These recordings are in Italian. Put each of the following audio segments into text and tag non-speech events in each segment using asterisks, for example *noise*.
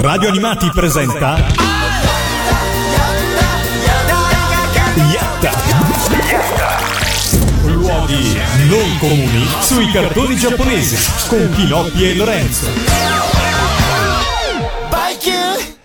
Radio Animati presenta Yatta. Luoghi non comuni sui cartoni giapponesi con Pinocchio e Lorenzo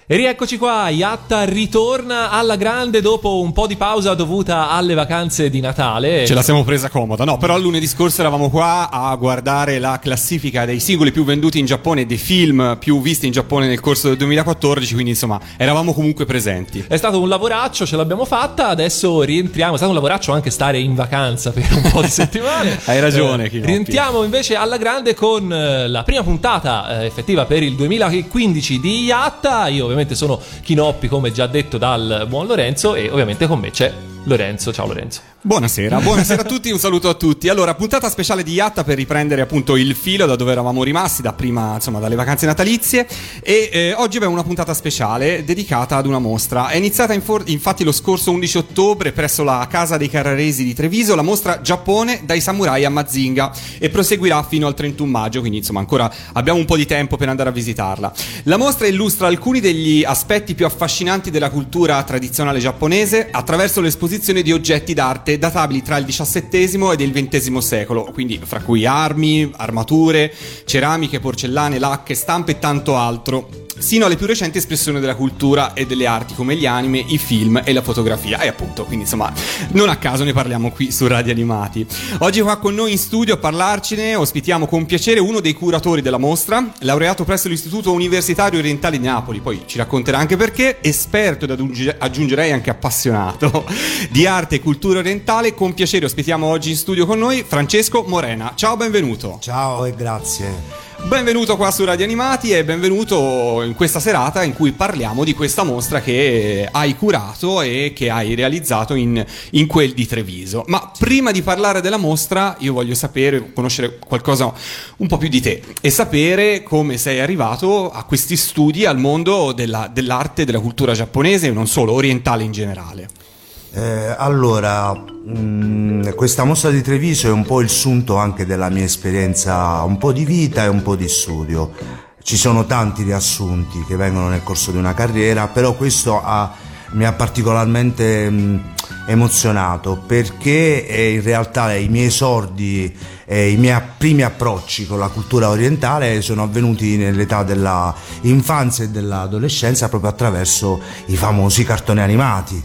E rieccoci qua, Yatta ritorna alla grande dopo un po' di pausa dovuta alle vacanze di Natale. Ce la siamo presa comoda, no? Però lunedì scorso eravamo qua a guardare la classifica dei singoli più venduti in Giappone e dei film più visti in Giappone nel corso del 2014, quindi insomma eravamo comunque presenti. È stato un lavoraccio, ce l'abbiamo fatta, adesso rientriamo. È stato un lavoraccio anche stare in vacanza per un po' di *laughs* settimane. Hai ragione, eh, Rientriamo invece alla grande con eh, la prima puntata eh, effettiva per il 2015 di Yatta. Io ovviamente ovviamente sono Chinoppi come già detto dal buon Lorenzo e ovviamente con me c'è Lorenzo, ciao Lorenzo. Buonasera, buonasera a tutti, un saluto a tutti. Allora, puntata speciale di Yatta per riprendere appunto il filo da dove eravamo rimasti, da prima, insomma, dalle vacanze natalizie. E eh, oggi abbiamo una puntata speciale dedicata ad una mostra. È iniziata infor- infatti lo scorso 11 ottobre presso la Casa dei Carraresi di Treviso, la mostra Giappone dai samurai a Mazinga e proseguirà fino al 31 maggio, quindi insomma ancora abbiamo un po' di tempo per andare a visitarla. La mostra illustra alcuni degli aspetti più affascinanti della cultura tradizionale giapponese attraverso l'esposizione esposizione di oggetti d'arte databili tra il XVII ed il XX secolo, quindi fra cui armi, armature, ceramiche, porcellane, lacche, stampe e tanto altro sino alle più recenti espressioni della cultura e delle arti come gli anime, i film e la fotografia. E appunto, quindi insomma, non a caso ne parliamo qui su Radio Animati. Oggi qua con noi in studio a parlarcene ospitiamo con piacere uno dei curatori della mostra, laureato presso l'Istituto Universitario Orientale di Napoli, poi ci racconterà anche perché, esperto ed aggiungerei anche appassionato di arte e cultura orientale. Con piacere ospitiamo oggi in studio con noi Francesco Morena. Ciao, benvenuto. Ciao e grazie. Benvenuto qua su Radio Animati e benvenuto in questa serata in cui parliamo di questa mostra che hai curato e che hai realizzato in, in, quel di Treviso. Ma prima di parlare della mostra io voglio sapere, conoscere qualcosa un po' più di te e sapere come sei arrivato a questi studi al mondo della, dell'arte e della cultura giapponese e non solo, orientale in generale. Eh, allora, mh, mm, questa mostra di Treviso è un po' il sunto anche della mia esperienza, un po' di vita e un po' di studio. Ci sono tanti riassunti che vengono nel corso di una carriera, però questo ha, mi ha particolarmente mh, mm, emozionato perché in realtà i miei esordi e i miei primi approcci con la cultura orientale sono avvenuti nell'età dell'infanzia e dell'adolescenza proprio attraverso i famosi cartoni animati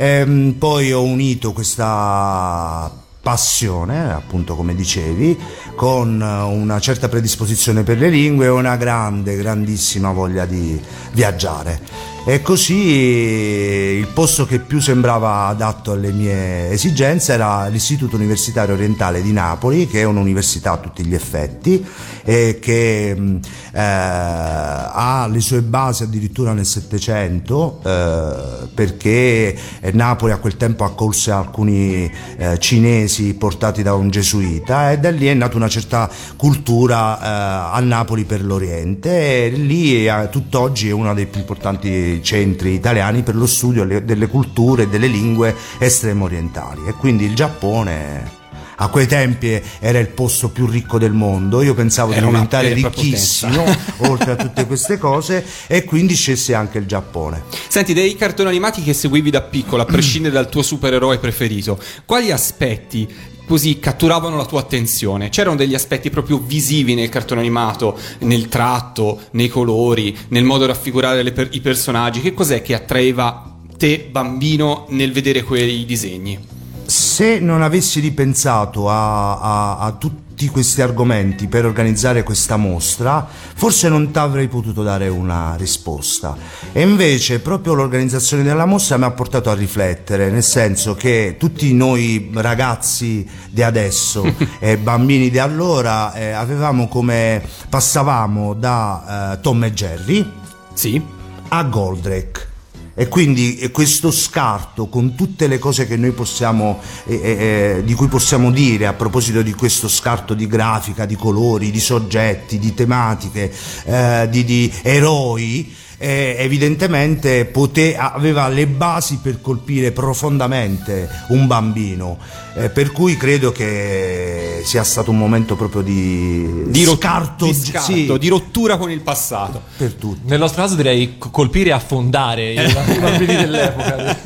Ehm, poi ho unito questa passione, appunto come dicevi, con una certa predisposizione per le lingue e una grande, grandissima voglia di viaggiare. E così il posto che più sembrava adatto alle mie esigenze era l'Istituto Universitario Orientale di Napoli, che è un'università a tutti gli effetti e che eh, ha le sue basi addirittura nel Settecento, eh, perché Napoli a quel tempo accolse alcuni eh, cinesi portati da un gesuita e da lì è nata una certa cultura eh, a Napoli per l'Oriente. E lì eh, tutt'oggi è uno dei più importanti centri italiani per lo studio delle culture e delle lingue estremo orientali. E quindi il Giappone a quei tempi era il posto più ricco del mondo, io pensavo era di diventare ricchissimo *laughs* oltre a tutte queste cose e quindi scelse anche il Giappone. Senti, dei cartoni animati che seguivi da piccolo, a prescindere dal tuo supereroe preferito, quali aspetti così catturavano la tua attenzione. C'erano degli aspetti proprio visivi nel cartone animato, nel tratto, nei colori, nel modo di raffigurare per- i personaggi. Che cos'è che attraeva te, bambino, nel vedere quei disegni? Se non avessi ripensato a, a, a tutti tutti questi argomenti per organizzare questa mostra, forse non ti avrei potuto dare una risposta. E invece proprio l'organizzazione della mostra mi ha portato a riflettere, nel senso che tutti noi ragazzi di adesso *laughs* e bambini di allora eh, avevamo come passavamo da eh, Tom e Jerry sì. a Goldrake e quindi questo scarto con tutte le cose che noi possiamo, eh, eh, di cui possiamo dire a proposito di questo scarto di grafica, di colori, di soggetti, di tematiche, eh, di, di eroi, eh, evidentemente pote- aveva le basi per colpire profondamente un bambino. Eh, per cui credo che sia stato un momento proprio di, Di, scarto, di scarto, sì, di rottura con il passato. per tutti. Nel nostro caso direi co- colpire e affondare i i bambini *laughs* dell'epoca.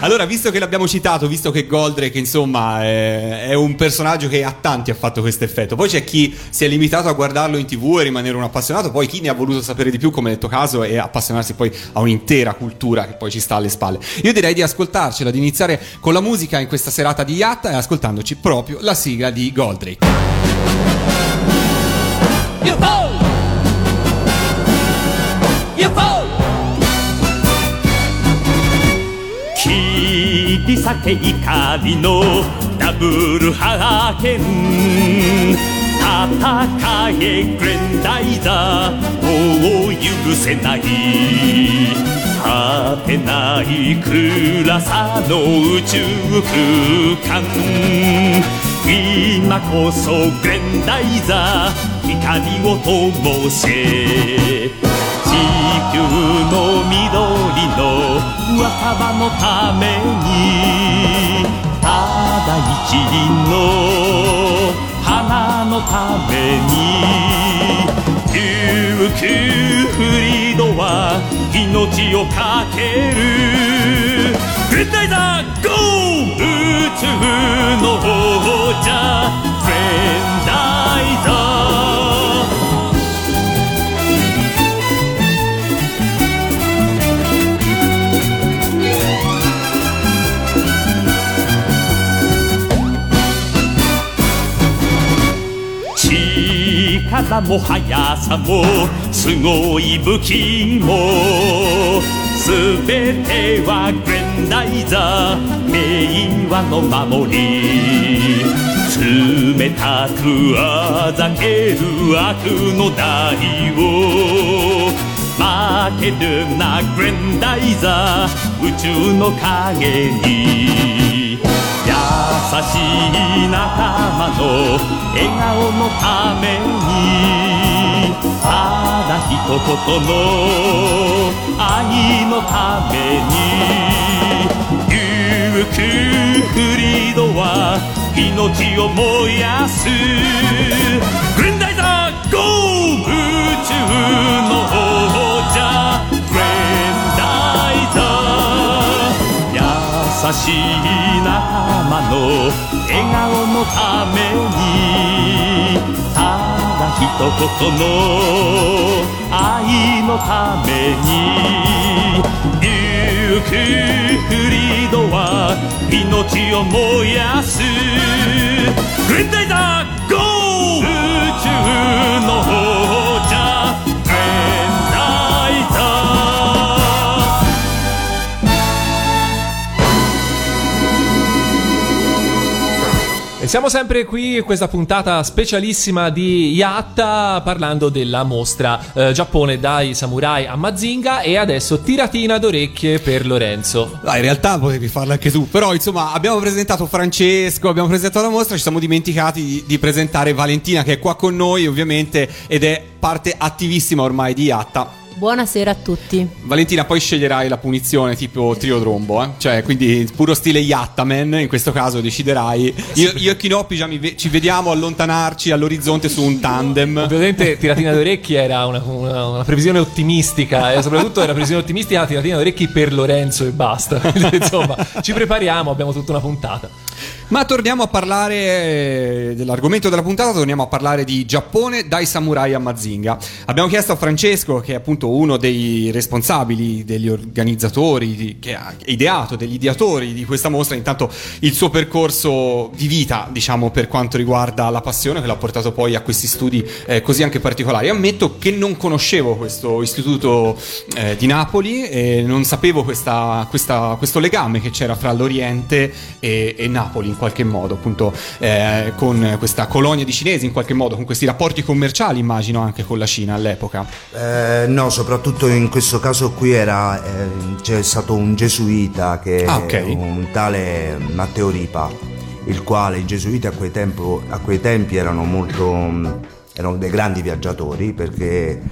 Allora, visto che l'abbiamo citato, visto che Goldrake, insomma, è, è un personaggio che a tanti ha fatto questo effetto, poi c'è chi si è limitato a guardarlo in tv e rimanere un appassionato, poi chi ne ha voluto sapere di più, come nel tuo caso, e appassionarsi poi a un'intera cultura che poi ci sta alle spalle. Io direi di ascoltarcela, di iniziare con la musica in questa serata di Yatta e ascoltandoci proprio la sigla di Goldrake.切り裂け怒りのダブルハーケン 戦えグレンダイザーもう許せない果てない暗さの宇宙空間。今こそグレンダイザー光を灯せ地球の緑の若葉のためにただ一輪の花のために琉球フリードは命をかける。グレンダイザーゴー宇宙の王者フレンダイザー。力も速さもすごい武器も。すべてはグレンダイザー平和の守り。冷たくあざける悪の代を。負けるなグレンダイザー宇宙の影に。優しい仲間の笑顔の雨にただ一言の愛のために琉球フリードは命を燃やす。軍隊だゴー宇宙の王しい仲間の笑顔のためにただ一言の愛のためにゆくフリードは命を燃やす。グレンダイザー siamo sempre qui in questa puntata specialissima di Yatta parlando della mostra eh, Giappone dai samurai a Mazinga e adesso tiratina d'orecchie per Lorenzo. Ah, in realtà potevi farlo anche tu, però insomma abbiamo presentato Francesco, abbiamo presentato la mostra, ci siamo dimenticati di, di presentare Valentina che è qua con noi ovviamente ed è parte attivissima ormai di Yatta. Buonasera a tutti. Valentina, poi sceglierai la punizione tipo trio trombo, eh? cioè quindi puro stile Yattaman. In questo caso deciderai. Io, io e Kinoppi già ve- ci vediamo allontanarci all'orizzonte su un tandem. Ovviamente tiratina d'orecchie era una, una- una previsione ottimistica e soprattutto era una previsione ottimistica tiratina d'orecchie per Lorenzo e basta. *laughs* Insomma, ci prepariamo, abbiamo tutta una puntata. Ma torniamo a parlare eh, dell'argomento della puntata, torniamo a parlare di Giappone dai samurai a Mazinga. Abbiamo chiesto a Francesco, che è appunto uno dei responsabili, degli organizzatori, che ha ideato, degli ideatori di questa mostra, intanto il suo percorso di vita, diciamo, per quanto riguarda la passione che l'ha portato poi a questi studi eh, così anche particolari. Ammetto che non conoscevo questo istituto eh, di Napoli e non sapevo questa- questa- questo legame che c'era fra l'Oriente e, e Napoli in qualche modo, appunto eh, con questa colonia di cinesi in qualche modo, con questi rapporti commerciali immagino anche con la Cina all'epoca. Eh, no, soprattutto in questo caso qui era, eh, c'è stato un gesuita che Ah, è ok. un tale Matteo Ripa, il quale i gesuiti a quei, tempo- a quei tempi erano molto mm, erano dei grandi viaggiatori perché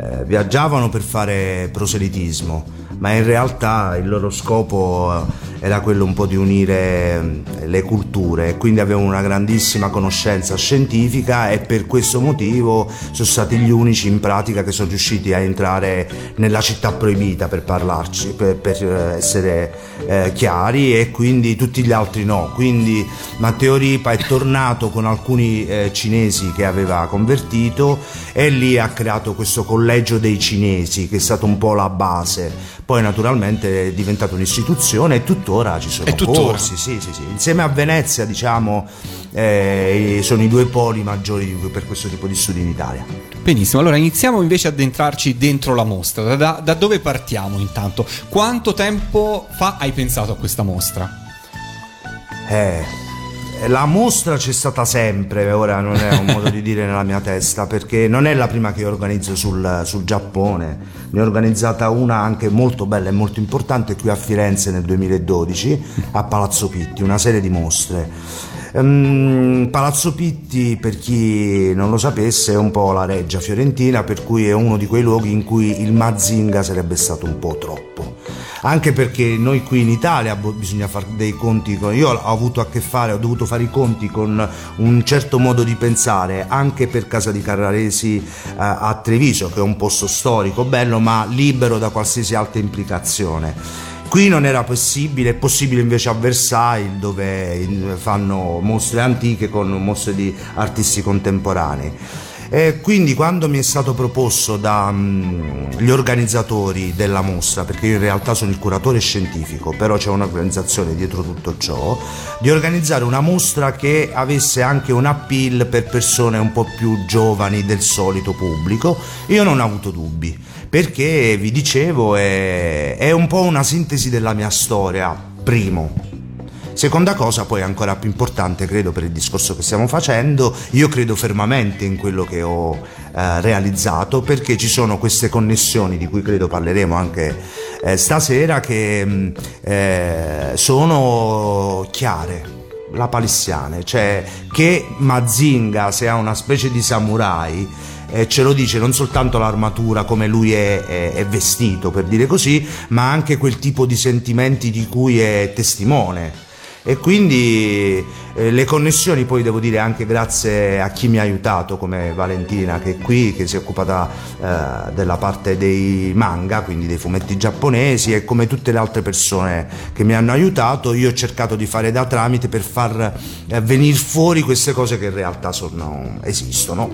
eh, viaggiavano per fare proselitismo, ma in realtà il loro scopo eh, era quello un po' di unire eh, le culture e quindi avevano una grandissima conoscenza scientifica e per questo motivo sono stati gli unici in pratica che sono riusciti a entrare nella città proibita per parlarci, per, per eh, essere eh, chiari e quindi tutti gli altri no. Quindi Matteo Ripa è tornato con alcuni eh, cinesi che aveva convertito e lì ha creato questo collegio dei cinesi che è stato un po' la base. Poi naturalmente è diventata un'istituzione e tuttora ci sono tuttora? corsi, sì, sì, sì. Insieme a Venezia, diciamo, eh, sono i due poli maggiori per questo tipo di studi in Italia. Benissimo, allora iniziamo invece ad entrarci dentro la mostra. Da, da dove partiamo intanto? Quanto tempo fa hai pensato a questa mostra? Eh, la mostra c'è stata sempre, ora non è un modo di dire nella mia testa, perché non è la prima che organizzo sul, sul Giappone, ne ho organizzata una anche molto bella e molto importante qui a Firenze nel 2012, a Palazzo Pitti, una serie di mostre. Ehm, Palazzo Pitti, per chi non lo sapesse, è un po' la reggia fiorentina, per cui è uno di quei luoghi in cui il Mazinga sarebbe stato un po' troppo. Anche perché noi qui in Italia bisogna fare dei conti con. Io ho avuto a che fare, ho dovuto fare i conti con un certo modo di pensare, anche per Casa di Carraresi eh, a Treviso, che è un posto storico bello, ma libero da qualsiasi altra implicazione. Qui non era possibile, è possibile invece a Versailles dove fanno mostre antiche con mostre di artisti contemporanei. E quindi quando mi è stato proposto dagli organizzatori della mostra, perché io in realtà sono il curatore scientifico, però c'è un'organizzazione dietro tutto ciò, di organizzare una mostra che avesse anche un appeal per persone un po' più giovani del solito pubblico, io non ho avuto dubbi, perché vi dicevo è, è un po' una sintesi della mia storia, primo. Seconda cosa, poi ancora più importante, credo per il discorso che stiamo facendo, io credo fermamente in quello che ho eh, realizzato perché ci sono queste connessioni di cui credo parleremo anche eh, stasera che mh, eh, sono chiare. La palissiane, cioè che Mazinga sia una specie di samurai eh, ce lo dice non soltanto l'armatura come lui è, è- è vestito per dire così, ma anche quel tipo di sentimenti di cui è testimone. E quindi eh, le connessioni poi devo dire anche grazie a chi mi ha aiutato come Valentina che è qui, che si è occupata eh, della parte dei manga, quindi dei fumetti giapponesi e come tutte le altre persone che mi hanno aiutato, io ho cercato di fare da tramite per far eh, venire fuori queste cose che in realtà sono, esistono.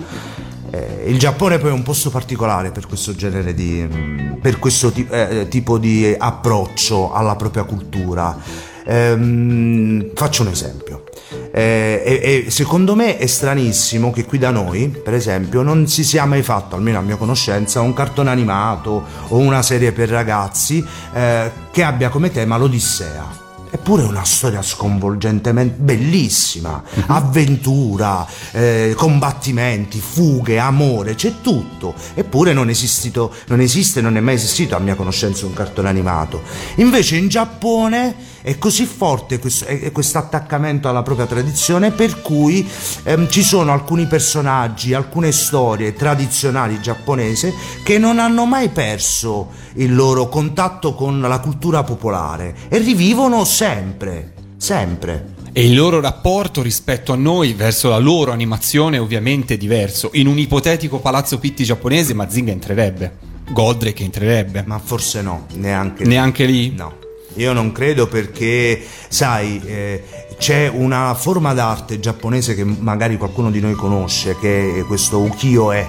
Eh, il Giappone poi è un posto particolare per questo genere di per questo ti- eh, tipo di approccio alla propria cultura. Ehm, faccio un esempio. Eh, e- e secondo me è stranissimo che qui da noi, per esempio, non si sia mai fatto, almeno a mia conoscenza, un cartone animato o una serie per ragazzi eh, che abbia come tema l'Odissea. Eppure è una storia sconvolgentemente bellissima, *laughs* avventura, eh, combattimenti, fughe, amore, c'è tutto. Eppure non, esistito, non esiste, non è mai esistito a mia conoscenza un cartone animato. Invece in Giappone è così forte questo, attaccamento alla propria tradizione per cui ehm, ci sono alcuni personaggi, alcune storie tradizionali giapponesi che non hanno mai perso il loro contatto con la cultura popolare e rivivono sempre, sempre. E il loro rapporto rispetto a noi verso la loro animazione è ovviamente diverso. In un ipotetico palazzo Pitti giapponese Mazinga entrerebbe. Goldrake entrerebbe. Ma forse no, neanche Neanche lì? No, io non credo perché, sai, eh, c'è una forma d'arte giapponese che magari qualcuno di noi conosce, che è questo ukiyo-e.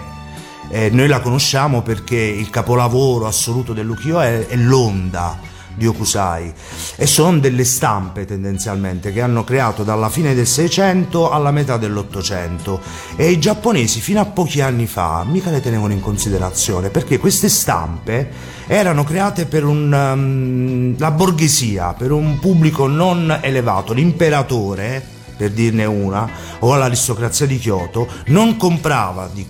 Eh, noi la conosciamo perché il capolavoro assoluto dell'ukiyo-e è l'onda di Okusai. E sono delle stampe tendenzialmente che hanno creato dalla fine del 600 alla metà dell'Ottocento. E i giapponesi fino a pochi anni fa mica le tenevano in considerazione perché queste stampe erano create per un, um, la borghesia, per un pubblico non elevato, l'imperatore per dirne una, o all'aristocrazia di Kyoto, non comprava di-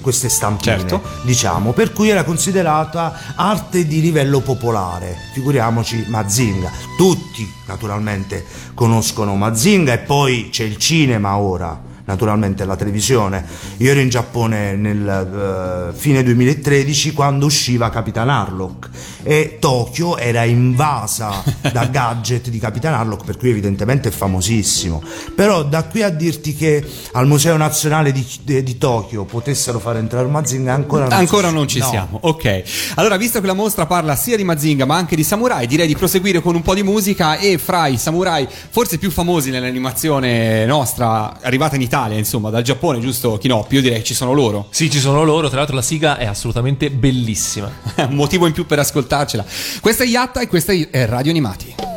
queste stampine, Certo. diciamo, per cui era considerata arte di livello popolare. Figuriamoci Mazinga. Tutti, naturalmente, conoscono Mazinga e poi c'è il cinema ora. Naturalmente la televisione. Io ero in Giappone nel eh, fine 2013 quando usciva Capitan Harlock e Tokyo era invasa da *laughs* gadget di Capitan Harlock per cui evidentemente è famosissimo. Però da qui a dirti che al Museo Nazionale di, di, di Tokyo potessero far entrare Mazinga ancora non Ancora si- non ci no. siamo, ok. Allora, visto che la mostra parla sia di Mazinga ma anche di samurai, direi di proseguire con un po' di musica e fra i samurai forse più famosi nell'animazione nostra, arrivata in Italia, insomma, dal Giappone, giusto Kinoppi? Io direi che ci sono loro. Sì, ci sono loro, tra l'altro la sigla è assolutamente bellissima. Un *laughs* motivo in più per ascoltarcela. Questa è Yatta e questa è Radio Animati.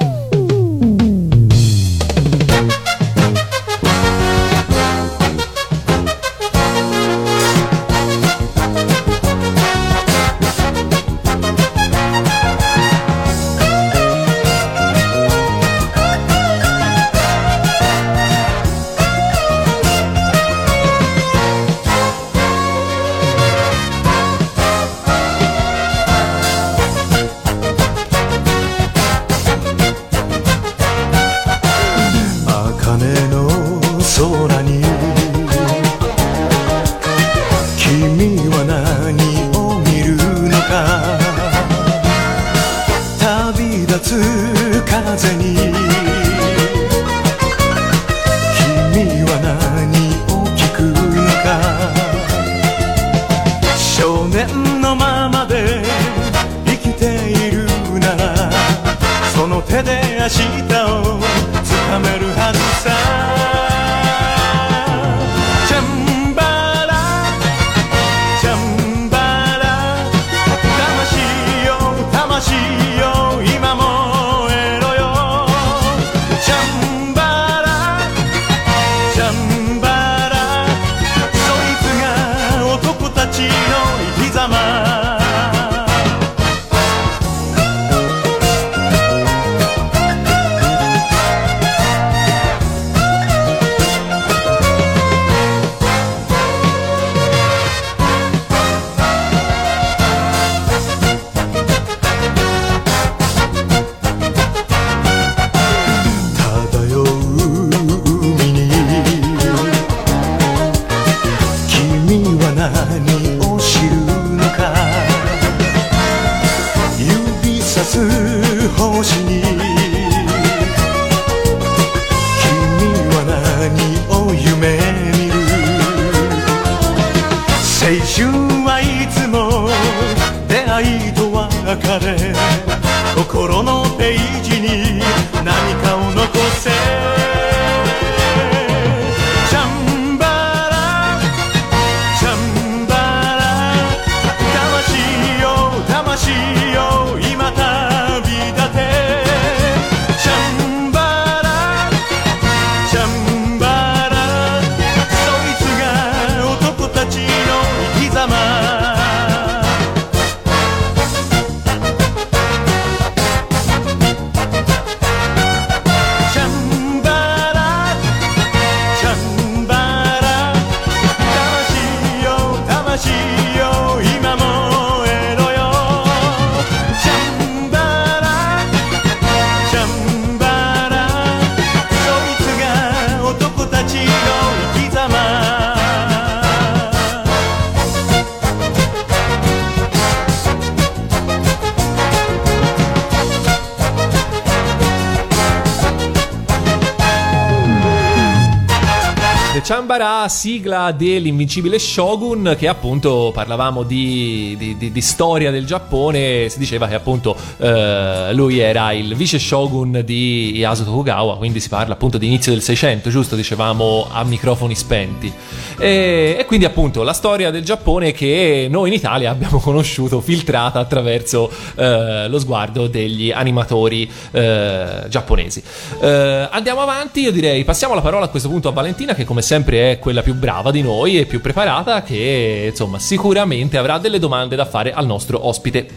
The Chambara, sigla dell'invincibile Shogun, che appunto parlavamo di, di- di- di storia del Giappone, si diceva che appunto eh, lui era il vice shogun di Ieyasu Tokugawa, quindi si parla appunto di inizio del 600, giusto? Dicevamo a microfoni spenti. E, e quindi appunto la storia del Giappone che noi in Italia abbiamo conosciuto filtrata attraverso eh, lo sguardo degli animatori eh, giapponesi. Eh, andiamo avanti, io direi passiamo la parola a questo punto a Valentina che come sempre è quella più brava di noi e più preparata che insomma sicuramente avrà delle domande da fare al nostro ospite.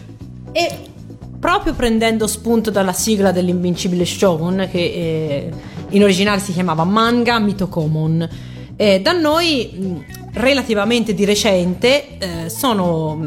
E proprio prendendo spunto dalla sigla dell'invincibile Shogun, che eh, in originale si chiamava Manga Mitokomon, eh, da noi mh, relativamente di recente eh, sono,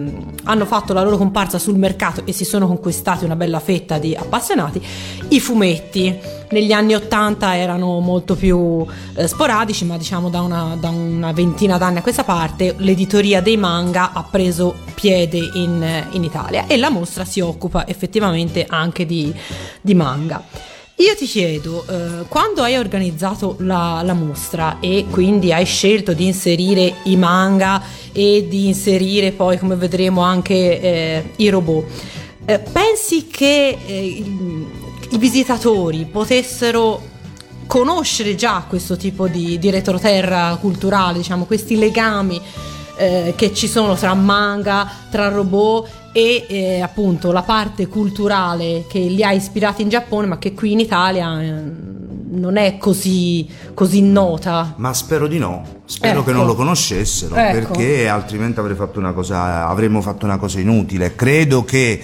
hanno fatto la loro comparsa sul mercato e si sono conquistati una bella fetta di appassionati, i fumetti. Negli anni 80 erano molto più eh, sporadici, ma diciamo da una, da una ventina d'anni a questa parte l'editoria dei manga ha preso piede in, in Italia e la mostra si occupa effettivamente anche di, di manga. Io ti chiedo, eh, quando hai organizzato la, la mostra e quindi hai scelto di inserire i manga e di inserire poi, come vedremo, anche eh, i robot, eh, pensi che eh, i, visitatori potessero conoscere già questo tipo di, di retroterra culturale, diciamo, questi legami eh, che ci sono tra manga, tra robot e eh, appunto la parte culturale che li ha ispirati in Giappone ma che qui in Italia eh, non è così, così nota. Ma spero di no, spero Ecco. che non lo conoscessero, Ecco. perché altrimenti avrei fatto una cosa, avremmo fatto una cosa inutile. Credo che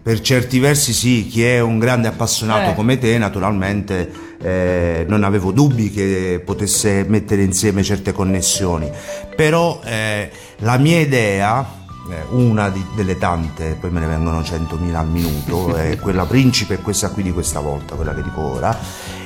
per certi versi sì, chi è un grande appassionato Eh. come te, naturalmente eh, non avevo dubbi che potesse mettere insieme certe connessioni. Però eh, la mia idea, una di- delle tante, poi me ne vengono 100.000 al minuto, è *laughs* quella principe e questa qui di questa volta, quella che dico ora,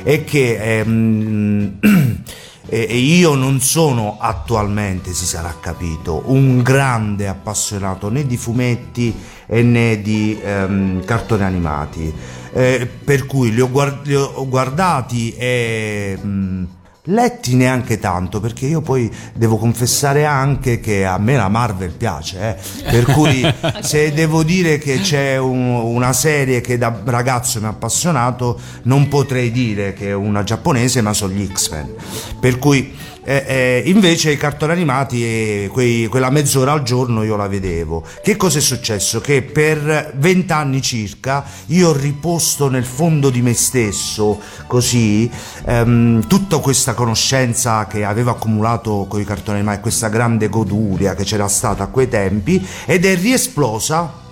è che ehm, *clears throat* e io non sono attualmente, si sarà capito, un grande appassionato né di fumetti né di ehm, cartoni animati, Eh, per cui li ho, guard- li ho guardati e mh, letti neanche tanto, perché io poi devo confessare anche che a me la Marvel piace, eh. per cui *laughs* se devo dire che c'è un- una serie che da ragazzo mi ha appassionato, non potrei dire che è una giapponese, ma sono gli X-Men. Per cui eh, eh, invece i cartoni animati, eh, quei- quella mezz'ora al giorno io la vedevo. Che cosa è successo? Che per vent'anni circa io ho riposto nel fondo di me stesso, così, ehm, tutta questa conoscenza che avevo accumulato con i cartoni animati, questa grande goduria che c'era stata a quei tempi, ed è riesplosa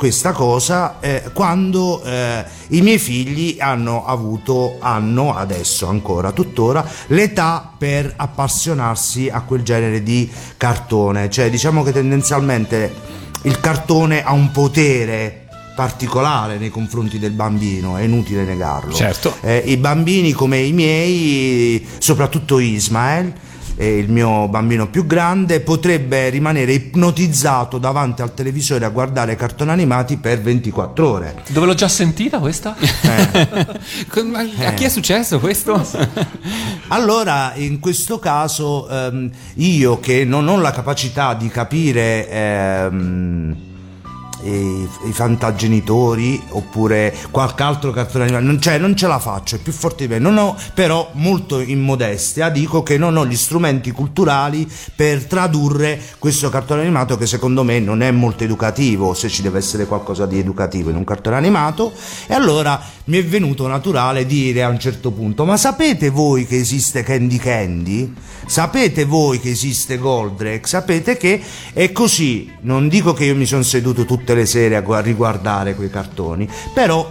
questa cosa eh, quando eh, i miei figli hanno avuto, hanno adesso ancora tuttora, l'età per appassionarsi a quel genere di cartone. Cioè diciamo che tendenzialmente il cartone ha un potere particolare nei confronti del bambino, è inutile negarlo. Certo. Eh, I bambini come i miei, soprattutto Ismael, eh, il mio bambino più grande, potrebbe rimanere ipnotizzato davanti al televisore a guardare cartoni animati per 24 ore. Dove l'ho già sentita questa? *laughs* Ma A chi è successo questo? *laughs* Allora, in questo caso, ehm, io che non ho la capacità di capire ehm, i, i fantagenitori oppure qualche altro cartone animato, non, cioè, non ce la faccio, è più forte di me. Non ho, però, molto in modestia, dico che non ho gli strumenti culturali per tradurre questo cartone animato che secondo me non è molto educativo, se ci deve essere qualcosa di educativo in un cartone animato. E allora mi è venuto naturale dire a un certo punto: Ma sapete voi che esiste Candy Candy? Sapete voi che esiste Goldrake? Sapete che è così. Non dico che io mi sono seduto tutte le sere a gu- riguardare quei cartoni, però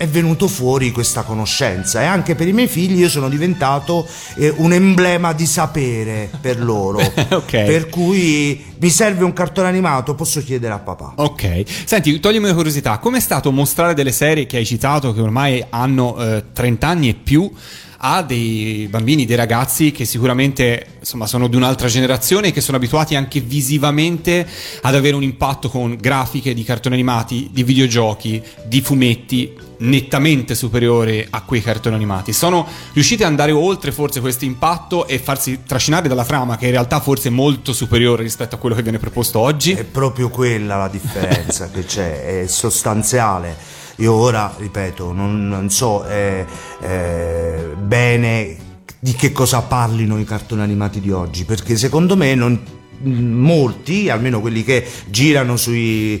è venuto fuori questa conoscenza e anche per i miei figli io sono diventato eh, un emblema di sapere per loro. *laughs* Ok. Per cui mi serve un cartone animato, posso chiedere a papà. Ok, senti, toglimi una curiosità, com'è stato mostrare delle serie che hai citato che ormai hanno eh, 30 anni e più a dei bambini, dei ragazzi che sicuramente insomma sono di un'altra generazione e che sono abituati anche visivamente ad avere un impatto con grafiche di cartoni animati, di videogiochi, di fumetti nettamente superiore a quei cartoni animati. Sono riusciti ad andare oltre forse questo impatto e farsi trascinare dalla trama che in realtà forse è molto superiore rispetto a quello che viene proposto oggi? È proprio quella la differenza *laughs* che c'è, è sostanziale. Io ora, ripeto, non, non so eh, eh, bene di che cosa parlino i cartoni animati di oggi, perché secondo me non, molti, almeno quelli che girano sulle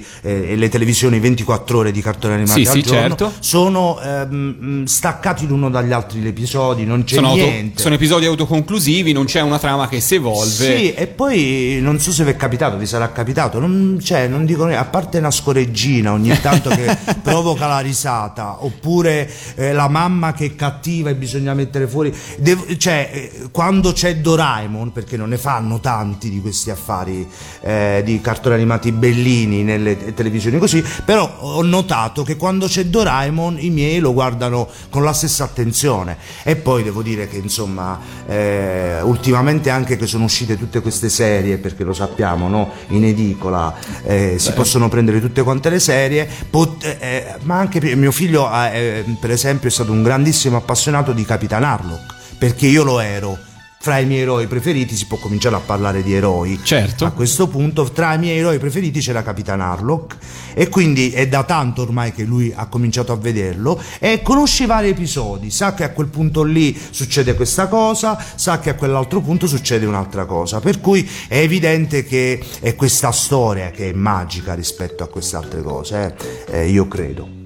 televisioni 24 ore di cartoni animati Sì, al sì, giorno, certo. sono ehm, staccati l'uno dagli altri gli episodi, non c'è Sono, auto- niente. sono episodi autoconclusivi, non c'è una trama che si evolve. Sì, e poi non so se vi è capitato, vi sarà capitato, non, cioè, non dico a parte una scoreggina ogni tanto che *laughs* provoca la risata, oppure eh, la mamma che è cattiva e bisogna mettere fuori, Devo- cioè, eh, quando c'è Doraemon, perché non ne fanno tanti di questi affari eh, di cartoni animati bellini nelle te- televisioni così, però ho notato che quando c'è Doraemon i miei lo guardano con la stessa attenzione. E poi devo dire che insomma eh, ultimamente anche che sono uscite tutte queste serie perché lo sappiamo no? in edicola eh, si possono prendere tutte quante le serie. Pot- eh, ma anche mio figlio eh, per esempio è stato un grandissimo appassionato di Capitan Harlock perché io lo ero fra i miei eroi preferiti si può cominciare a parlare di eroi Certo. a questo punto tra i miei eroi preferiti c'era Capitan Harlock e quindi è da tanto ormai che lui ha cominciato a vederlo e conosce i vari episodi, sa che a quel punto lì succede questa cosa, sa che a quell'altro punto succede un'altra cosa, per cui è evidente che è questa storia che è magica rispetto a queste altre cose, eh. Eh, io credo.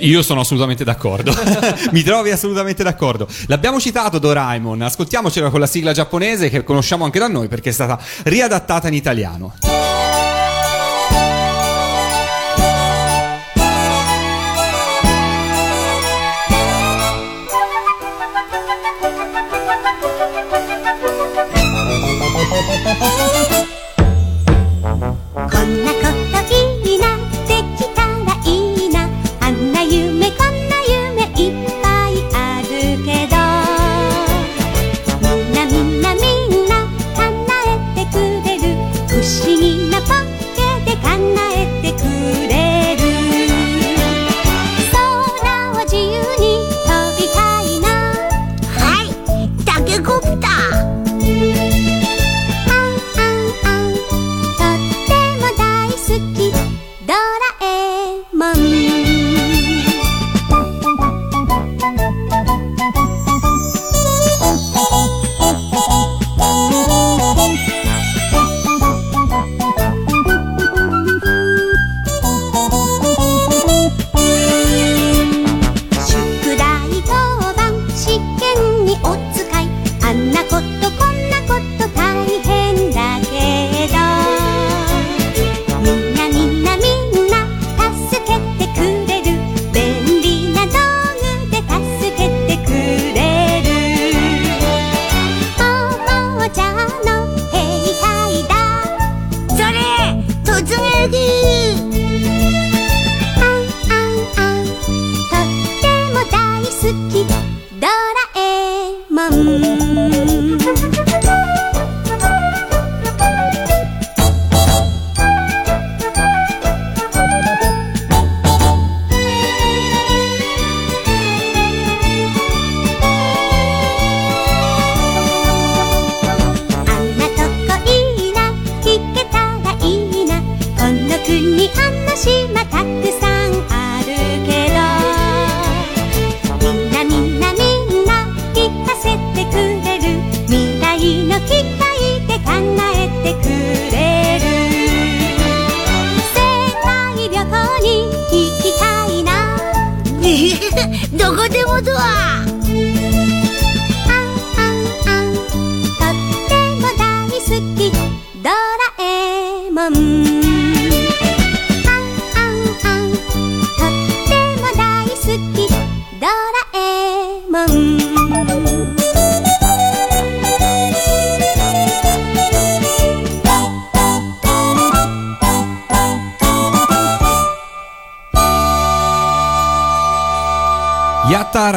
Io sono assolutamente d'accordo. *laughs* Mi trovi assolutamente d'accordo. L'abbiamo citato Doraemon, ascoltiamocela con la sigla giapponese che conosciamo anche da noi perché è stata riadattata in italiano.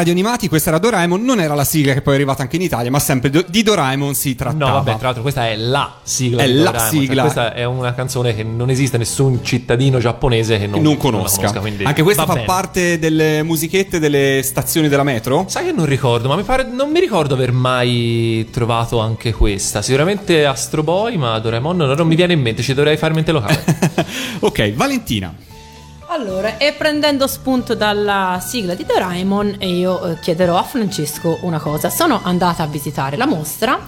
Radio Animati, questa era Doraemon, non era la sigla che poi è arrivata anche in Italia, ma sempre do- di Doraemon si trattava. No, vabbè, tra l'altro questa è la sigla È di la Doraemon, cioè sigla. questa è una canzone che non esiste nessun cittadino giapponese che non, non conosca. quindi Anche questa fa bene. parte delle musichette delle stazioni della metro? Sai che non ricordo, ma mi pare, non mi ricordo aver mai trovato anche questa. Sicuramente Astro Boy, ma Doraemon non, non mi viene in mente, ci dovrei fare mente locale. *laughs* ok, Valentina. E prendendo spunto dalla sigla di Doraemon, io eh, chiederò a Francesco una cosa. Sono andata a visitare la mostra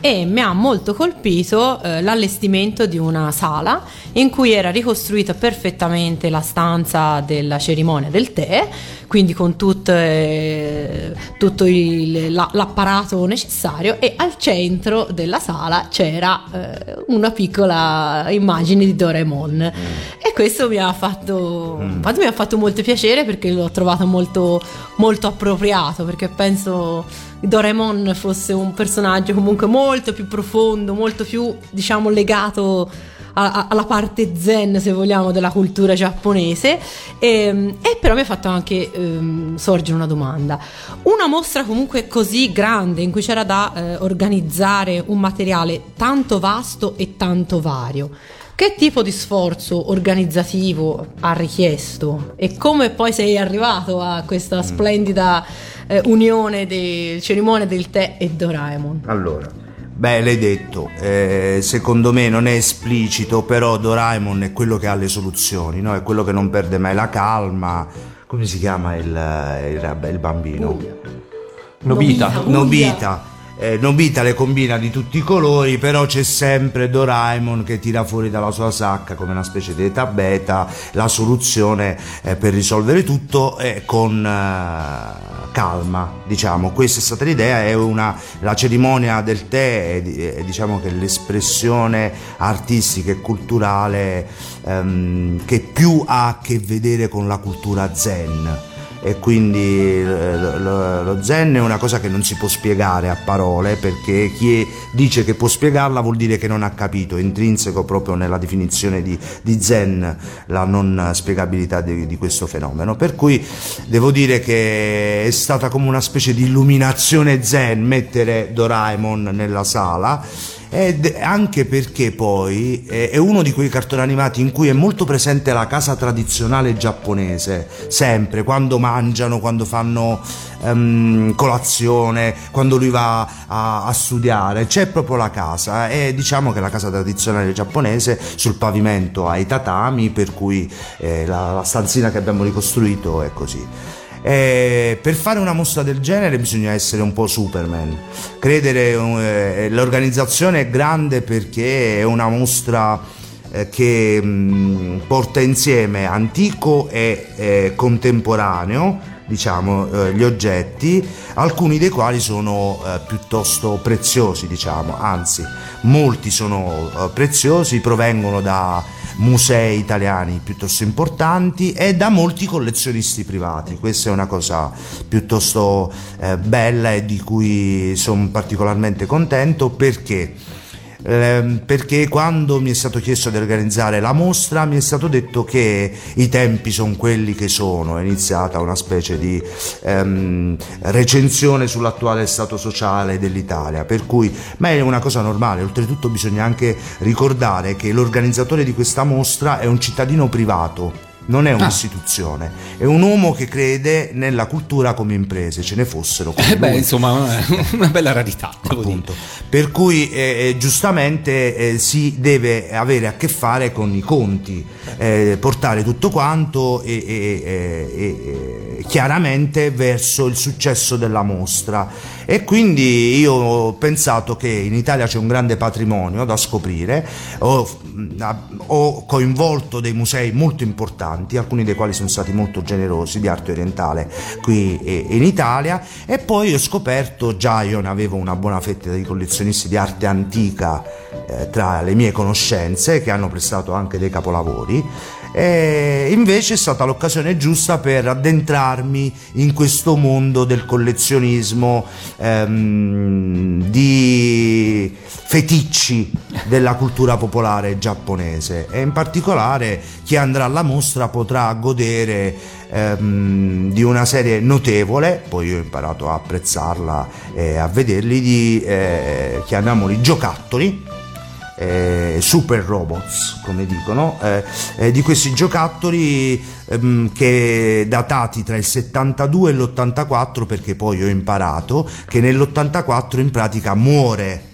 e mi ha molto colpito eh, l'allestimento di una sala in cui era ricostruita perfettamente la stanza della cerimonia del tè, quindi con tut- eh, tutto il- la- l'apparato necessario e al centro della sala c'era eh, una piccola immagine di Doraemon. E questo mi ha fatto, infatti mi ha fatto molto piacere perché l'ho trovato molto, molto appropriato perché penso Doraemon fosse un personaggio comunque molto più profondo, molto più diciamo legato a- a- alla parte zen se vogliamo della cultura giapponese. E, e però mi ha fatto anche ehm, sorgere una domanda. Una mostra comunque così grande in cui c'era da eh, organizzare un materiale tanto vasto e tanto vario che tipo di sforzo organizzativo ha richiesto e come poi sei arrivato a questa splendida eh, unione di cerimonia del tè e Doraemon? Allora, beh, l'hai detto, eh, secondo me non è esplicito, però Doraemon è quello che ha le soluzioni, no? è quello che non perde mai la calma. Come si chiama il, il- il bambino? Nobita. Nobita. Eh, Nobita le combina di tutti i colori, però c'è sempre Doraemon che tira fuori dalla sua sacca come una specie di eta beta la soluzione eh, per risolvere tutto eh, con calma, diciamo. Questa è stata l'idea, è una, la cerimonia del tè è, è, diciamo che l'espressione artistica e culturale ehm, che più ha a che vedere con la cultura zen e quindi eh, lo, zen è una cosa che non si può spiegare a parole perché chi dice che può spiegarla vuol dire che non ha capito, è intrinseco proprio nella definizione di, di zen la non spiegabilità di, di questo fenomeno. Per cui devo dire che è stata come una specie di illuminazione zen mettere Doraemon nella sala ed anche perché poi eh, è uno di quei cartoni animati in cui è molto presente la casa tradizionale giapponese, sempre, quando mangiano, quando fanno ehm, colazione, quando lui va a, a studiare, c'è proprio la casa e diciamo che la casa tradizionale giapponese sul pavimento ha i tatami, per cui eh, la, la stanzina che abbiamo ricostruito è così. Eh, per fare una mostra del genere bisogna essere un po' Superman. Credere eh, l'organizzazione è grande perché è una mostra eh, che mh, porta insieme antico e eh, contemporaneo, diciamo, eh, gli oggetti, alcuni dei quali sono eh, piuttosto preziosi, diciamo, anzi, molti sono eh, preziosi, provengono da musei italiani piuttosto importanti e da molti collezionisti privati. Questa è una cosa piuttosto eh, bella e di cui sono particolarmente contento perché Ehm, perché quando mi è stato chiesto di organizzare la mostra mi è stato detto che i tempi sono quelli che sono, è iniziata una specie di ehm, recensione sull'attuale stato sociale dell'Italia, per cui ma è una cosa normale, oltretutto bisogna anche ricordare che l'organizzatore di questa mostra è un cittadino privato. Non è un'istituzione, è un uomo che crede nella cultura come imprese, ce ne fossero. come Eh beh, insomma, una bella rarità. appunto. Per cui eh, eh, giustamente eh, si deve avere a che fare con i conti, eh, portare tutto quanto e- e- e chiaramente verso il successo della mostra. E quindi io ho pensato che in Italia c'è un grande patrimonio da scoprire, ho, ho coinvolto dei musei molto importanti, alcuni dei quali sono stati molto generosi di arte orientale qui eh, in Italia e poi ho scoperto, già io ne avevo una buona fetta di collezionisti di arte antica eh, tra le mie conoscenze che hanno prestato anche dei capolavori e invece è stata l'occasione giusta per addentrarmi in questo mondo del collezionismo ehm, di feticci della cultura popolare giapponese. E in particolare chi andrà alla mostra potrà godere ehm, di una serie notevole, poi io ho imparato a apprezzarla e a vederli, di eh, chiamiamoli giocattoli eh, super robots, come dicono, eh, eh, di questi giocattoli ehm, che datati tra il 72 e l'84, perché poi ho imparato che nell'84 in pratica muore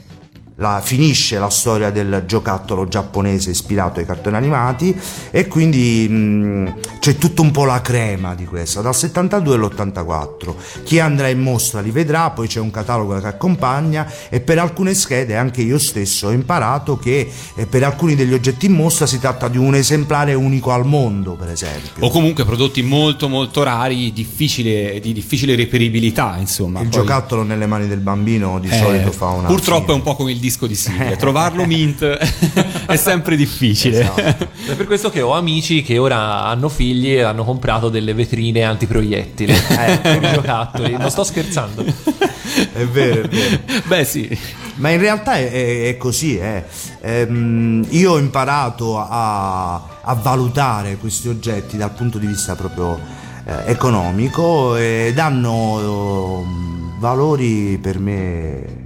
la- finisce la storia del giocattolo giapponese ispirato ai cartoni animati e quindi mh, c'è tutto un po' la crema di questa, dal 72 all'84. Chi andrà in mostra li vedrà, poi c'è un catalogo che accompagna e per alcune schede anche io stesso ho imparato che eh, per alcuni degli oggetti in mostra si tratta di un esemplare unico al mondo, per esempio. O comunque prodotti molto molto rari, difficile- di difficile reperibilità, insomma. Il Poi- giocattolo nelle mani del bambino di Eh, solito fa una Purtroppo fine. è un po' come il disco di Silvia, trovarlo mint *laughs* è sempre difficile. Esatto. È per questo che ho amici che ora hanno figli e hanno comprato delle vetrine antiproiettili Eh. *laughs* giocattoli. Non sto scherzando. È vero, è vero. Beh sì, Ma in realtà è, è- è così. eh. Ehm, io ho imparato a, a valutare questi oggetti dal punto di vista proprio eh, economico ed hanno eh, valori per me eh,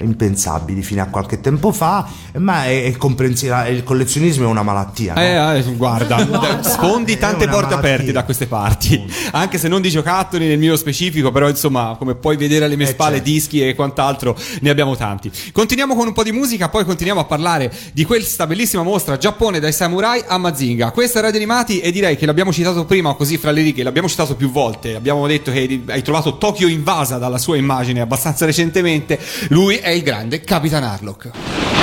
impensabili fino a qualche tempo fa, ma è, è comprensibile. Il collezionismo è una malattia. no? Eh, eh, guarda, *laughs* *laughs* sfondi tante porte malattia. aperte da queste parti, anche se non di giocattoli nel mio specifico, però insomma, come puoi vedere alle mie Eh, spalle, certo. dischi e quant'altro, ne abbiamo tanti. Continuiamo con un po' di musica, poi continuiamo a parlare di questa bellissima mostra Giappone dai samurai a Mazinga. Questa è Radio Animati e direi che l'abbiamo citato prima, così fra le righe, l'abbiamo citato più volte. Abbiamo detto che hai trovato Tokyo invasa dalla sua immagine abbastanza recentemente. Lui è il grande Capitan Harlock.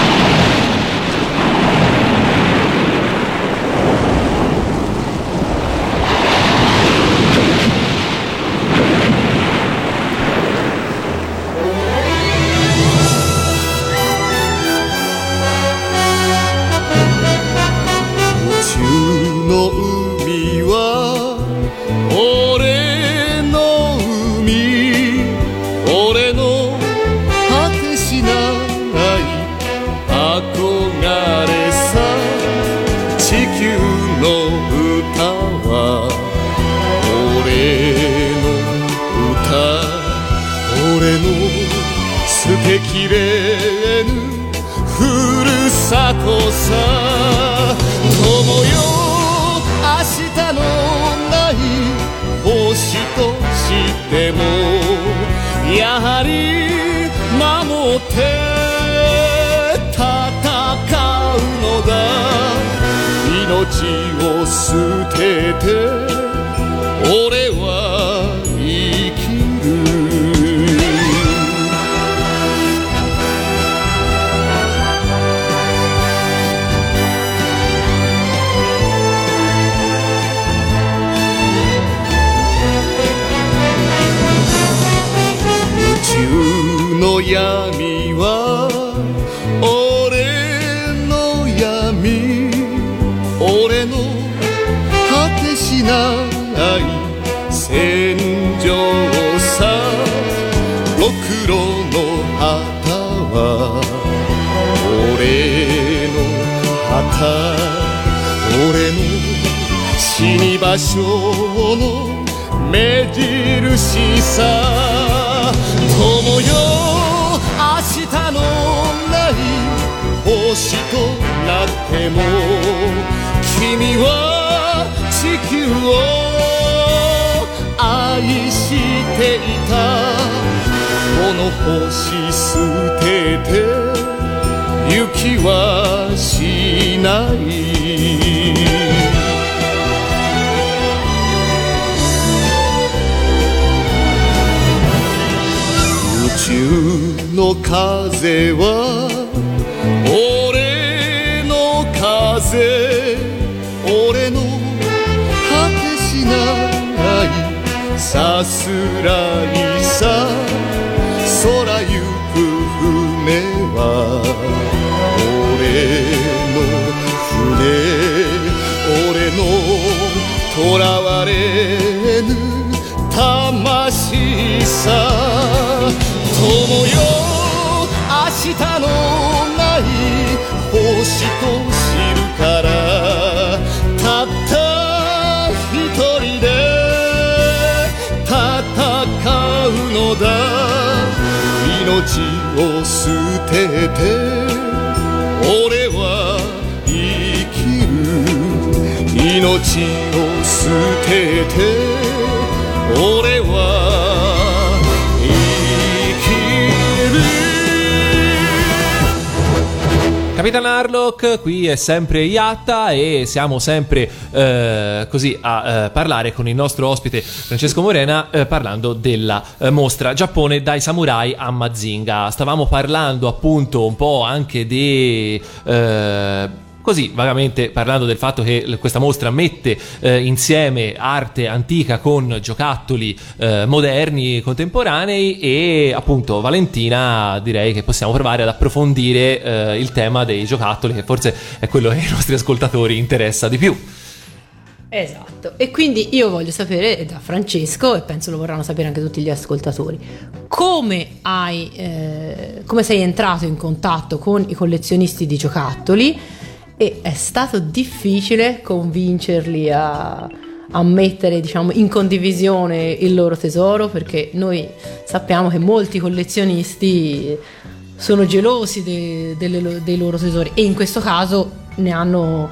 死に場所の目印さ。友よ。明日のない星となっても君は地球を愛していた。この星捨てて行きはしない。の風は俺の風俺の果てしないさすらいさ空行く船は俺の船俺の囚われぬ魂さ友よ。明日のない星と知るからたった一人で戦うのだ。命を捨てて俺は生きる。命を捨てて俺は Capitan Harlock, qui è sempre Iatta e siamo sempre eh, così a eh, parlare con il nostro ospite Francesco Morena eh, parlando della eh, mostra Giappone dai samurai a Mazinga. Stavamo parlando appunto un po' anche di... Così, vagamente parlando del fatto che questa mostra mette eh, insieme arte antica con giocattoli eh, moderni, contemporanei e appunto Valentina direi che possiamo provare ad approfondire eh, il tema dei giocattoli che forse è quello che ai nostri ascoltatori interessa di più. Esatto, e quindi io voglio sapere da Francesco, e penso lo vorranno sapere anche tutti gli ascoltatori, come, hai, eh, come sei entrato in contatto con i collezionisti di giocattoli e è stato difficile convincerli a, a mettere diciamo, in condivisione il loro tesoro perché noi sappiamo che molti collezionisti sono gelosi de- delle lo- dei loro tesori e in questo caso ne hanno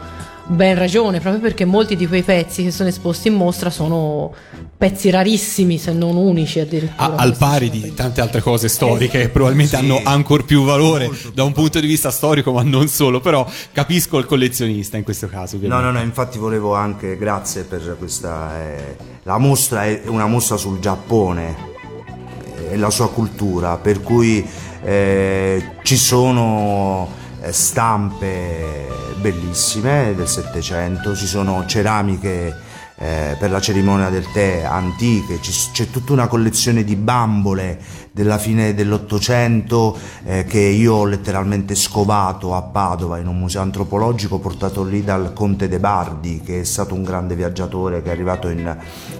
ben ragione proprio perché molti di quei pezzi che sono esposti in mostra sono pezzi rarissimi se non unici addirittura A- al pari di tante altre cose storiche che probabilmente Sì. hanno ancora più valore da un punto di vista storico, ma non solo. Però capisco il collezionista in questo caso. No, ovviamente. no, no, infatti volevo anche, grazie per questa... eh, la mostra è una mostra sul Giappone eh, e la sua cultura, per cui eh, ci sono eh, stampe bellissime del Settecento, ci sono ceramiche eh, per la cerimonia del tè antiche, ci- c'è tutta una collezione di bambole della fine dell'Ottocento eh, che io ho letteralmente scovato a Padova in un museo antropologico portato lì dal conte De Bardi che è stato un grande viaggiatore che è arrivato in,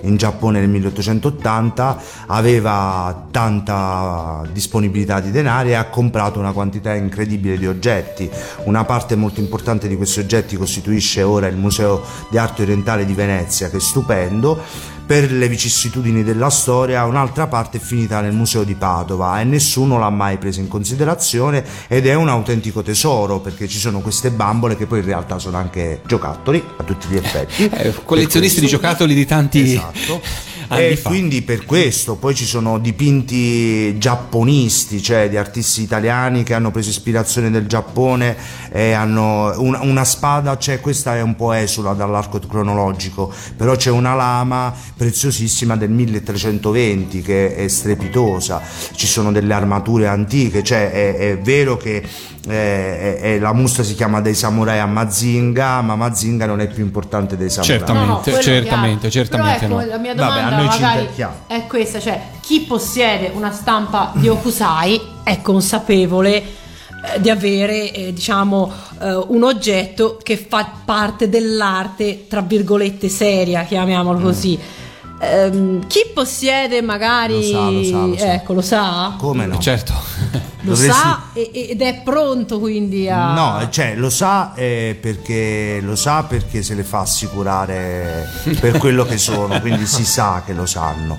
in Giappone nel 1880 aveva tanta disponibilità di denari e ha comprato una quantità incredibile di oggetti. Una parte molto importante di questi oggetti costituisce ora il Museo di Arte Orientale di Venezia che è stupendo per le vicissitudini della storia, un'altra parte è finita nel museo di Padova e nessuno l'ha mai presa in considerazione ed è un autentico tesoro perché ci sono queste bambole che poi in realtà sono anche giocattoli a tutti gli effetti. Eh, collezionisti di giocattoli di tanti Esatto. Anni e fa. quindi per questo poi ci sono dipinti giapponisti, cioè di artisti italiani che hanno preso ispirazione del Giappone e hanno una, una spada, cioè questa è un po' esula dall'arco cronologico, però c'è una lama preziosissima del 1320 che è strepitosa, ci sono delle armature antiche, cioè è, è vero che eh, è- è- la mostra si chiama dei samurai a Mazinga, ma Mazinga non è più importante dei samurai. Certamente. No, no, certamente, chiaro. certamente Però no. ecco, la mia Vabbè, domanda a noi ci è questa, cioè chi possiede una stampa di Okusai è consapevole eh, di avere eh, diciamo eh, un oggetto che fa parte dell'arte tra virgolette seria Mm. chiamiamolo così Ehm, chi possiede magari Lo sa, lo sa, lo sa. ecco lo sa Come no? Certo. lo Dovresti- sa ed è pronto quindi a No, cioè lo sa eh, perché lo sa perché se le fa assicurare per quello che sono, quindi si sa che lo sanno.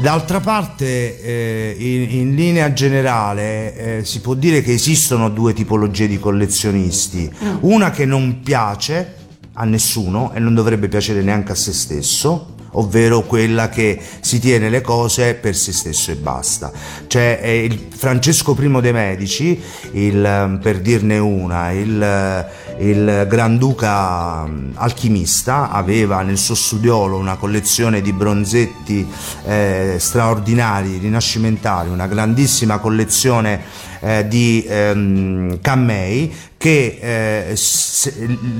D'altra parte, eh, in, in linea generale, eh, si può dire che esistono due tipologie di collezionisti. Una che non piace a nessuno e non dovrebbe piacere neanche a se stesso, ovvero quella che si tiene le cose per se stesso e basta. Cioè è il Francesco I dei Medici, il, ehm, per dirne una, il, eh, il Granduca mm, alchimista aveva nel suo studiolo una collezione di bronzetti eh, straordinari, rinascimentali, una grandissima collezione eh, di ehm, cammei che eh, se-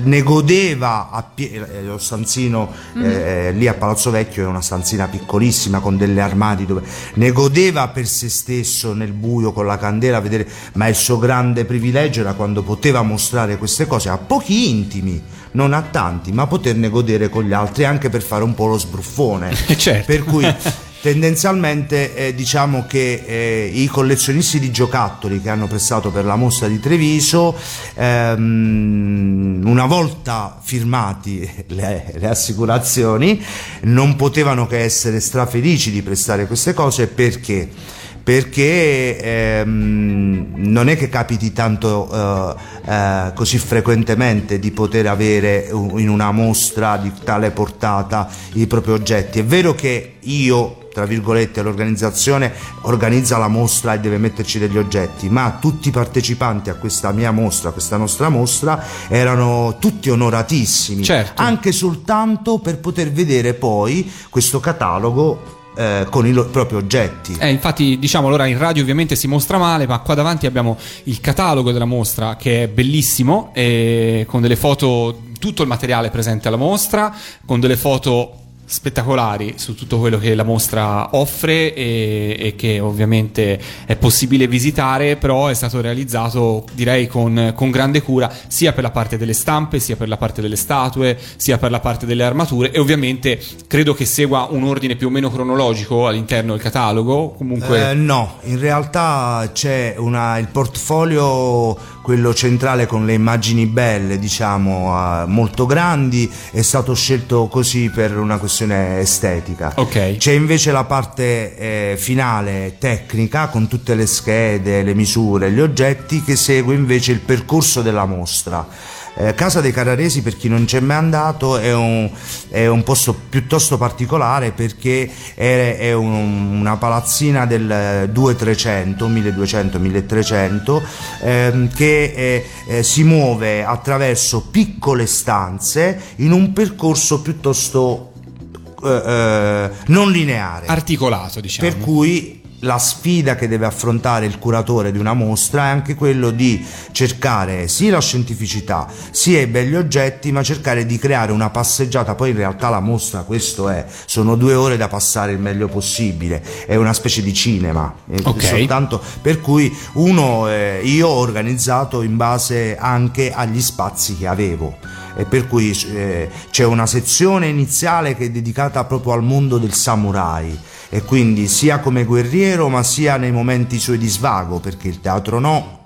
ne godeva a pie- eh, lo stanzino eh, lì a Palazzo Vecchio è una stanzina piccolissima con delle armadi dove ne godeva per se stesso nel buio con la candela a vedere ma il suo grande privilegio era quando poteva mostrare queste cose a pochi intimi non a tanti ma poterne godere con gli altri anche per fare un po' lo sbruffone *laughs* Certo. per cui *laughs* tendenzialmente eh, diciamo che eh, i collezionisti di giocattoli che hanno prestato per la mostra di Treviso ehm, una volta firmati *laughs* le, le assicurazioni non potevano che essere strafelici di prestare queste cose perché perché ehm, non è che capiti tanto eh, eh, così frequentemente di poter avere in una mostra di tale portata i propri oggetti. È vero che io tra virgolette, l'organizzazione organizza la mostra e deve metterci degli oggetti, ma tutti i partecipanti a questa mia mostra, a questa nostra mostra, erano tutti onoratissimi, Certo. anche soltanto per poter vedere poi questo catalogo eh, con i lo- propri oggetti. Eh, infatti, diciamo, allora in radio ovviamente si mostra male, ma qua davanti abbiamo il catalogo della mostra che è bellissimo, e con delle foto, tutto il materiale presente alla mostra, con delle foto spettacolari su tutto quello che la mostra offre e, e che ovviamente è possibile visitare, però è stato realizzato direi con, con grande cura sia per la parte delle stampe, sia per la parte delle statue, sia per la parte delle armature e ovviamente credo che segua un ordine più o meno cronologico all'interno del catalogo, comunque Eh, no, in realtà c'è una, il portfolio, quello centrale con le immagini belle, diciamo, molto grandi, è stato scelto così per una questione estetica. Ok. C'è invece la parte eh, finale tecnica con tutte le schede, le misure, gli oggetti che segue invece il percorso della mostra. Eh, Casa dei Carraresi, per chi non c'è mai andato, è un, è un posto piuttosto particolare perché è, è un- una palazzina del 2300, 1200-1300, ehm, che eh, eh, si muove attraverso piccole stanze in un percorso piuttosto eh, eh, non lineare. articolato, diciamo. Per cui la sfida che deve affrontare il curatore di una mostra è anche quello di cercare sì la scientificità, sia i belli oggetti, ma cercare di creare una passeggiata. Poi in realtà la mostra questo è, sono due ore da passare il meglio possibile, è una specie di cinema. eh, Ok. Soltanto per cui uno, eh, io ho organizzato in base anche agli spazi che avevo e per cui eh, c'è una sezione iniziale che è dedicata proprio al mondo del samurai e quindi sia come guerriero ma sia nei momenti suoi di svago perché il teatro no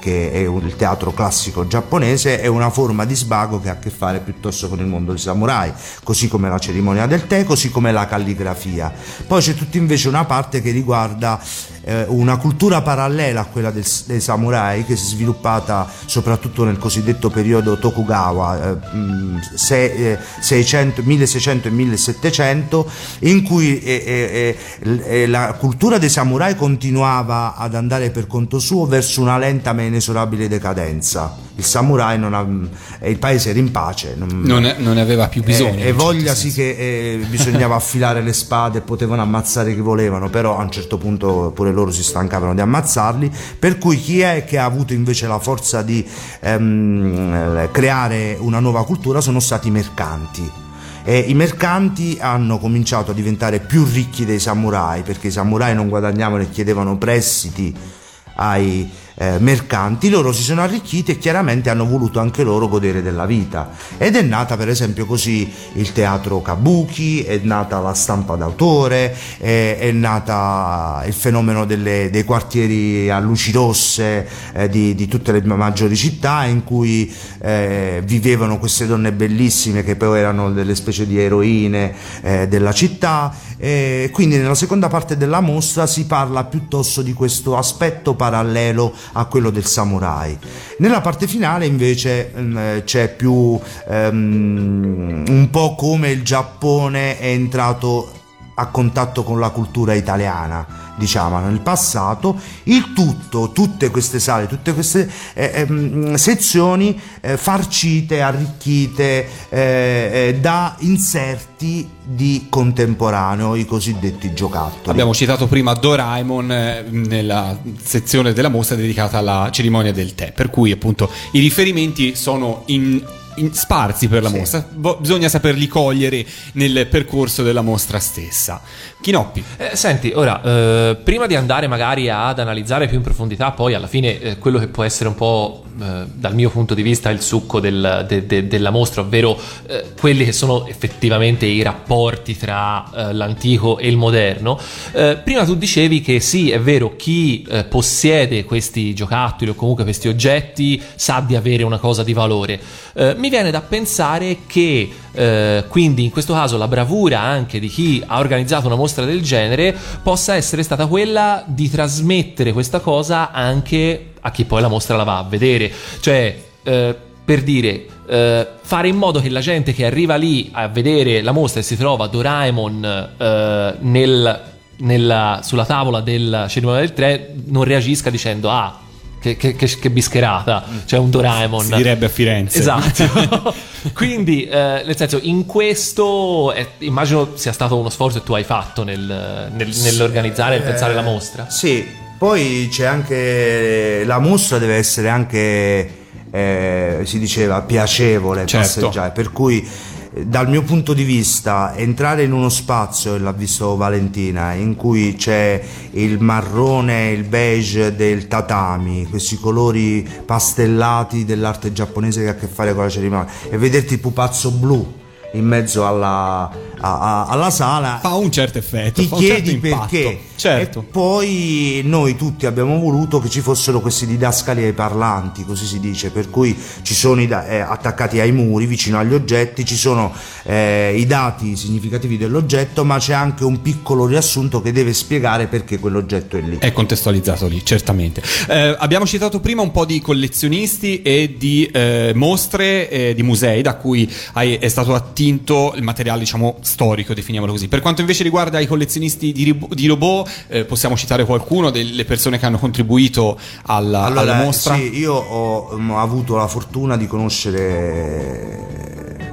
che è il teatro classico giapponese è una forma di svago che ha a che fare piuttosto con il mondo dei samurai così come la cerimonia del tè così come la calligrafia. Poi c'è tutta invece una parte che riguarda eh, una cultura parallela a quella del- dei samurai che si è sviluppata soprattutto nel cosiddetto periodo Tokugawa, eh, se- eh, 600, 1600 e 1700, in cui eh, eh, eh, la cultura dei samurai continuava ad andare per conto suo verso una lenta ma inesorabile decadenza. Il samurai non ha, eh, il paese era in pace. non- Non, non ne aveva più bisogno. eh, in e un voglia certo sì che eh, bisognava *laughs* affilare le spade, potevano ammazzare chi volevano, però a un certo punto pure loro si stancavano di ammazzarli. Per cui chi è che ha avuto invece la forza di ehm, eh, creare una nuova cultura sono stati i mercanti. E I mercanti hanno cominciato a diventare più ricchi dei samurai perché i samurai non guadagnavano e chiedevano prestiti ai eh, mercanti, loro si sono arricchiti e chiaramente hanno voluto anche loro godere della vita. Ed è nata per esempio così il teatro kabuki, è nata la stampa d'autore, è, è nata il fenomeno delle- dei quartieri a luci rosse eh, di, di tutte le maggiori città in cui eh, vivevano queste donne bellissime che poi erano delle specie di eroine eh, della città. E quindi nella seconda parte della mostra si parla piuttosto di questo aspetto parallelo a quello del samurai. Nella parte finale invece c'è più ehm, un po' come il Giappone è entrato a contatto con la cultura italiana diciamo nel passato il tutto tutte queste sale tutte queste eh, ehm, sezioni eh, farcite arricchite eh, eh, da inserti di contemporaneo i cosiddetti giocattoli. Abbiamo citato prima Doraemon eh, nella sezione della mostra dedicata alla cerimonia del tè, per cui appunto i riferimenti sono in- sparsi per la Sì. mostra, Bo- bisogna saperli cogliere nel percorso della mostra stessa. Chinoppi, Eh, senti, ora, eh, prima di andare magari ad analizzare più in profondità, poi alla fine eh, quello che può essere un po', eh, dal mio punto di vista, il succo del- de- de- della mostra, ovvero eh, quelli che sono effettivamente i rapporti tra eh, l'antico e il moderno, eh, prima tu dicevi che sì, è vero, chi eh, possiede questi giocattoli o comunque questi oggetti sa di avere una cosa di valore. Eh, mi viene da pensare che eh, quindi in questo caso la bravura anche di chi ha organizzato una mostra del genere possa essere stata quella di trasmettere questa cosa anche a chi poi la mostra la va a vedere. Cioè, eh, per dire eh, fare in modo che la gente che arriva lì a vedere la mostra e si trova Doraemon eh, nel- nella- sulla tavola del cerimonia del tè non reagisca dicendo ah che, che- che- che bischerata c'è un Doraemon Si direbbe a Firenze. Esatto. *laughs* Quindi, eh, nel senso, in questo eh, immagino sia stato uno sforzo che tu hai fatto nel- nel- nell'organizzare e pensare la mostra. Sì, poi c'è anche la mostra deve essere anche eh, si diceva piacevole Certo. passeggiare, per cui eh, dal mio punto di vista entrare in uno spazio, e l'ha visto Valentina, in cui c'è il marrone, il beige del tatami, questi colori pastellati dell'arte giapponese che ha a che fare con la cerimonia, e vederti il pupazzo blu in mezzo alla, a- a- alla sala Fa un certo effetto. ti certo chiedi impatto. perché Certo. e poi noi tutti abbiamo voluto che ci fossero questi didascali ai parlanti così si dice per cui ci sono i da- eh, attaccati ai muri vicino agli oggetti ci sono eh, i dati significativi dell'oggetto ma c'è anche un piccolo riassunto che deve spiegare perché quell'oggetto è lì È contestualizzato lì, certamente. Eh, abbiamo citato prima un po' di collezionisti e di eh, mostre eh, di musei da cui hai- è stato attinto il materiale, diciamo, storico, definiamolo così. Per quanto invece riguarda i collezionisti di, rib- di robot, eh, possiamo citare qualcuno delle persone che hanno contribuito alla, Allora, alla mostra? sì, io ho, mm, avuto la fortuna di conoscere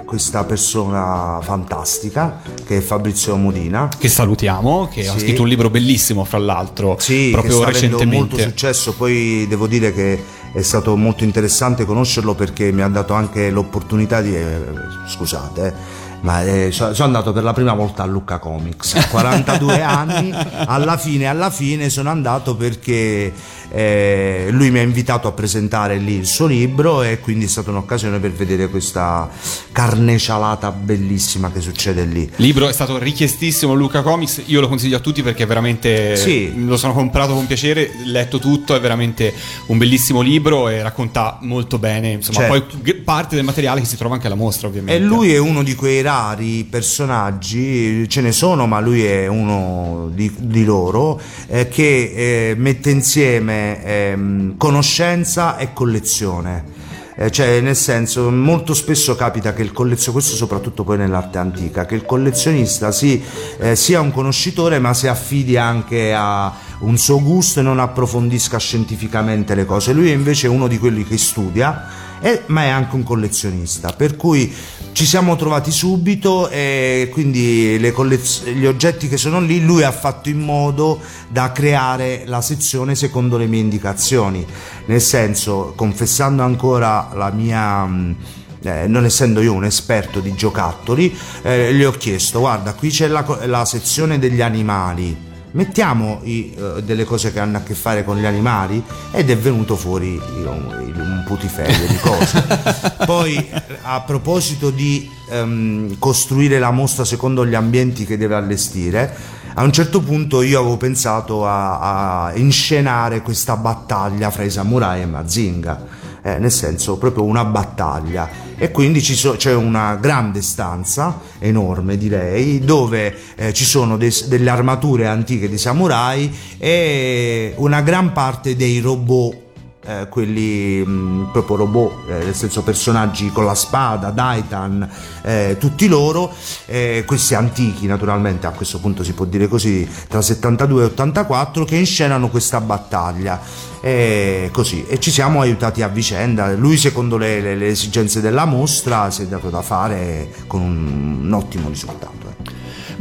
questa persona fantastica che è Fabrizio Modina Che salutiamo, che ha Sì. scritto un libro bellissimo, fra l'altro, Sì, proprio che sta avendo molto recentemente. successo. Poi devo dire che è stato molto interessante conoscerlo perché mi ha dato anche l'opportunità di. eh, scusate, ma eh, so- sono andato per la prima volta a Lucca Comics a 42 *laughs* anni. Alla fine, alla fine sono andato perché eh, lui mi ha invitato a presentare lì il suo libro e quindi è stata un'occasione per vedere questa carne cialata bellissima che succede lì. Il libro è stato richiestissimo Luca Comics, io lo consiglio a tutti perché veramente Sì. lo sono comprato con piacere, letto tutto, è veramente un bellissimo libro e racconta molto bene, insomma, Certo. poi parte del materiale che si trova anche alla mostra, ovviamente. E lui è uno di quei rari personaggi, ce ne sono, ma lui è uno di, di loro, eh, che eh, mette insieme ehm, conoscenza e collezione. Eh, cioè, nel senso, molto spesso capita che il collezionista, questo soprattutto poi nell'arte antica, che il collezionista si, eh, sia un conoscitore ma si affidi anche a un suo gusto e non approfondisca scientificamente le cose. Lui invece è uno di quelli che studia e- ma è anche un collezionista, per cui ci siamo trovati subito e quindi le collez- gli oggetti che sono lì lui ha fatto in modo da creare la sezione secondo le mie indicazioni, nel senso confessando ancora la mia... mh, eh, non essendo io un esperto di giocattoli, eh, gli ho chiesto: guarda, qui c'è la, la sezione degli animali. Mettiamo i, eh, delle cose che hanno a che fare con gli animali ed è venuto fuori un, un putiferio di cose. *laughs* Poi eh, a proposito di ehm, costruire la mostra secondo gli ambienti che deve allestire, a un certo punto io avevo pensato a, a inscenare questa battaglia fra i samurai e Mazinga. Eh, nel senso proprio una battaglia. E quindi so- c'è una grande stanza enorme direi dove eh, ci sono des- delle armature antiche di samurai e una gran parte dei robot eh, quelli mh, proprio robot, eh, nel senso personaggi con la spada, Daitan, eh, tutti loro, eh, questi antichi naturalmente, a questo punto si può dire così, tra 72 e 84, che inscenano questa battaglia. E così, e ci siamo aiutati a vicenda. Lui, secondo le, le- le esigenze della mostra, si è dato da fare con un, un ottimo risultato.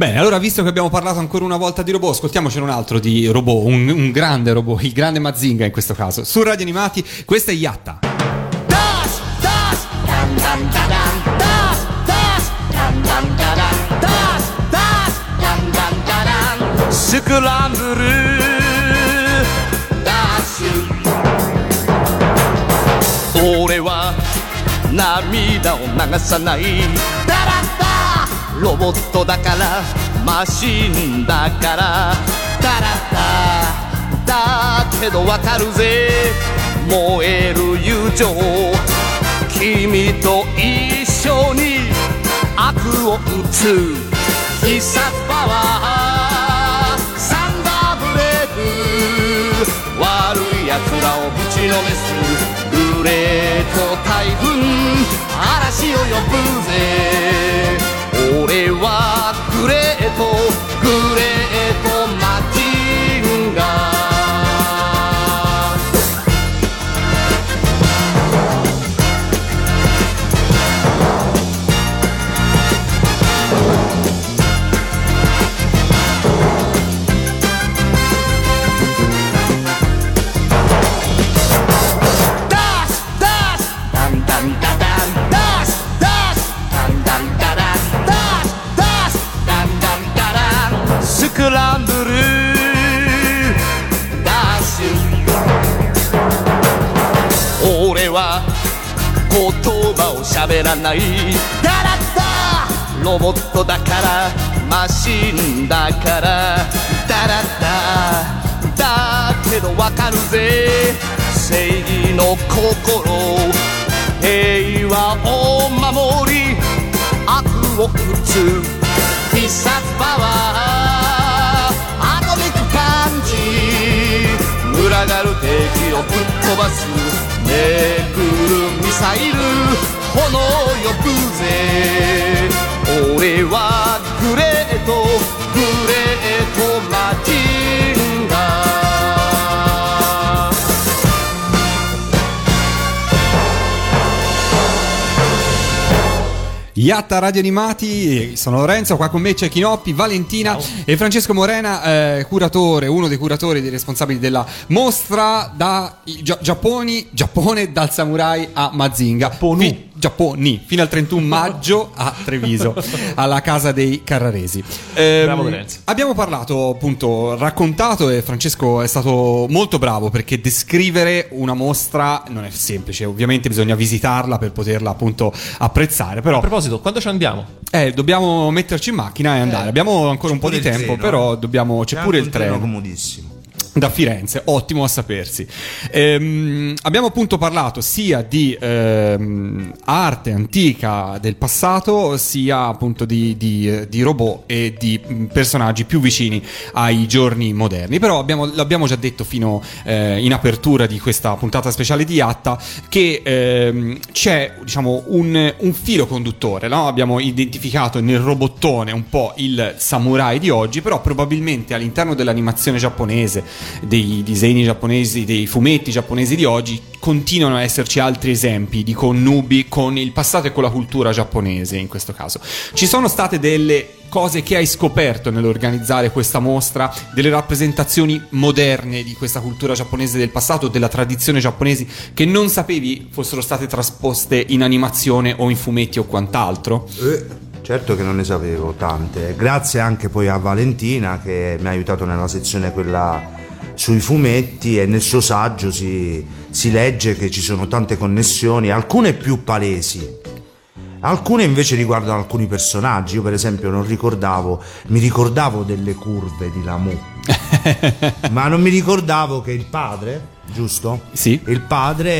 eh. Bene, allora visto che abbiamo parlato ancora una volta di robot, ascoltiamocene un altro di robot, un, un grande robot, il grande Mazinga in questo caso. Su Radio Animati, questa è Yatta.スクランブルダッシュ俺は涙を流さないダラッダ ロボットだからマシンだから。ダラッダだけどわかるぜ。燃える友情。君と一緒に悪を打つ。必殺パワー。サンダーブレイブ悪い奴らをぶちのめす。グレート台風ぶぜ。俺はグレート。クランブルダッシュ俺は言葉を喋らない。ダラッダロボットだからマシンだから。ダラッダだけどわかるぜ。正義の心平和を守り悪を打つ必殺パワー。群がる敵をぶっ飛ばすめくるミサイル炎よくぜ俺はグレートグレート Iatta Radio Animati, sono Lorenzo, qua con me c'è Chinoppi, Valentina e Francesco Morena, eh, curatore, uno dei curatori e dei responsabili della mostra da Gia- Giapponi, Giappone dal samurai a Mazinga. Fi- Giapponi, fino al 31 maggio a Treviso, *laughs* alla casa dei Carraresi. Ehm, Bravo Lorenzo. Abbiamo parlato, appunto, raccontato e Francesco è stato molto bravo perché descrivere una mostra non è semplice, ovviamente bisogna visitarla per poterla appunto apprezzare, però A proposito, quando ci andiamo? eh, dobbiamo metterci in macchina e andare. Abbiamo ancora un po' di tempo, treno. però dobbiamo. C'è C'è pure il un treno treno. comodissimo. Da Firenze, ottimo a sapersi. Ehm, abbiamo appunto parlato sia di ehm, arte antica del passato, sia appunto di, di- di robot e di personaggi più vicini ai giorni moderni. Però abbiamo- l'abbiamo già detto fino eh, in apertura di questa puntata speciale di Yatta che ehm, c'è diciamo un, un filo conduttore. no? Abbiamo identificato nel robottone un po' il samurai di oggi, però probabilmente all'interno dell'animazione giapponese, dei disegni giapponesi, dei fumetti giapponesi di oggi, continuano a esserci altri esempi di connubi con il passato e con la cultura giapponese in questo caso. Ci sono state delle cose che hai scoperto nell'organizzare questa mostra, delle rappresentazioni moderne di questa cultura giapponese del passato, della tradizione giapponese che non sapevi fossero state trasposte in animazione o in fumetti o quant'altro? Eh, certo che non ne sapevo tante. Grazie anche poi a Valentina che mi ha aiutato nella sezione quella sui fumetti e nel suo saggio si, si legge che ci sono tante connessioni, alcune più palesi. Alcune invece riguardano alcuni personaggi. Io, per esempio, non ricordavo, mi ricordavo delle curve di Lamu, *laughs* ma non mi ricordavo che il padre, giusto? Sì. Il padre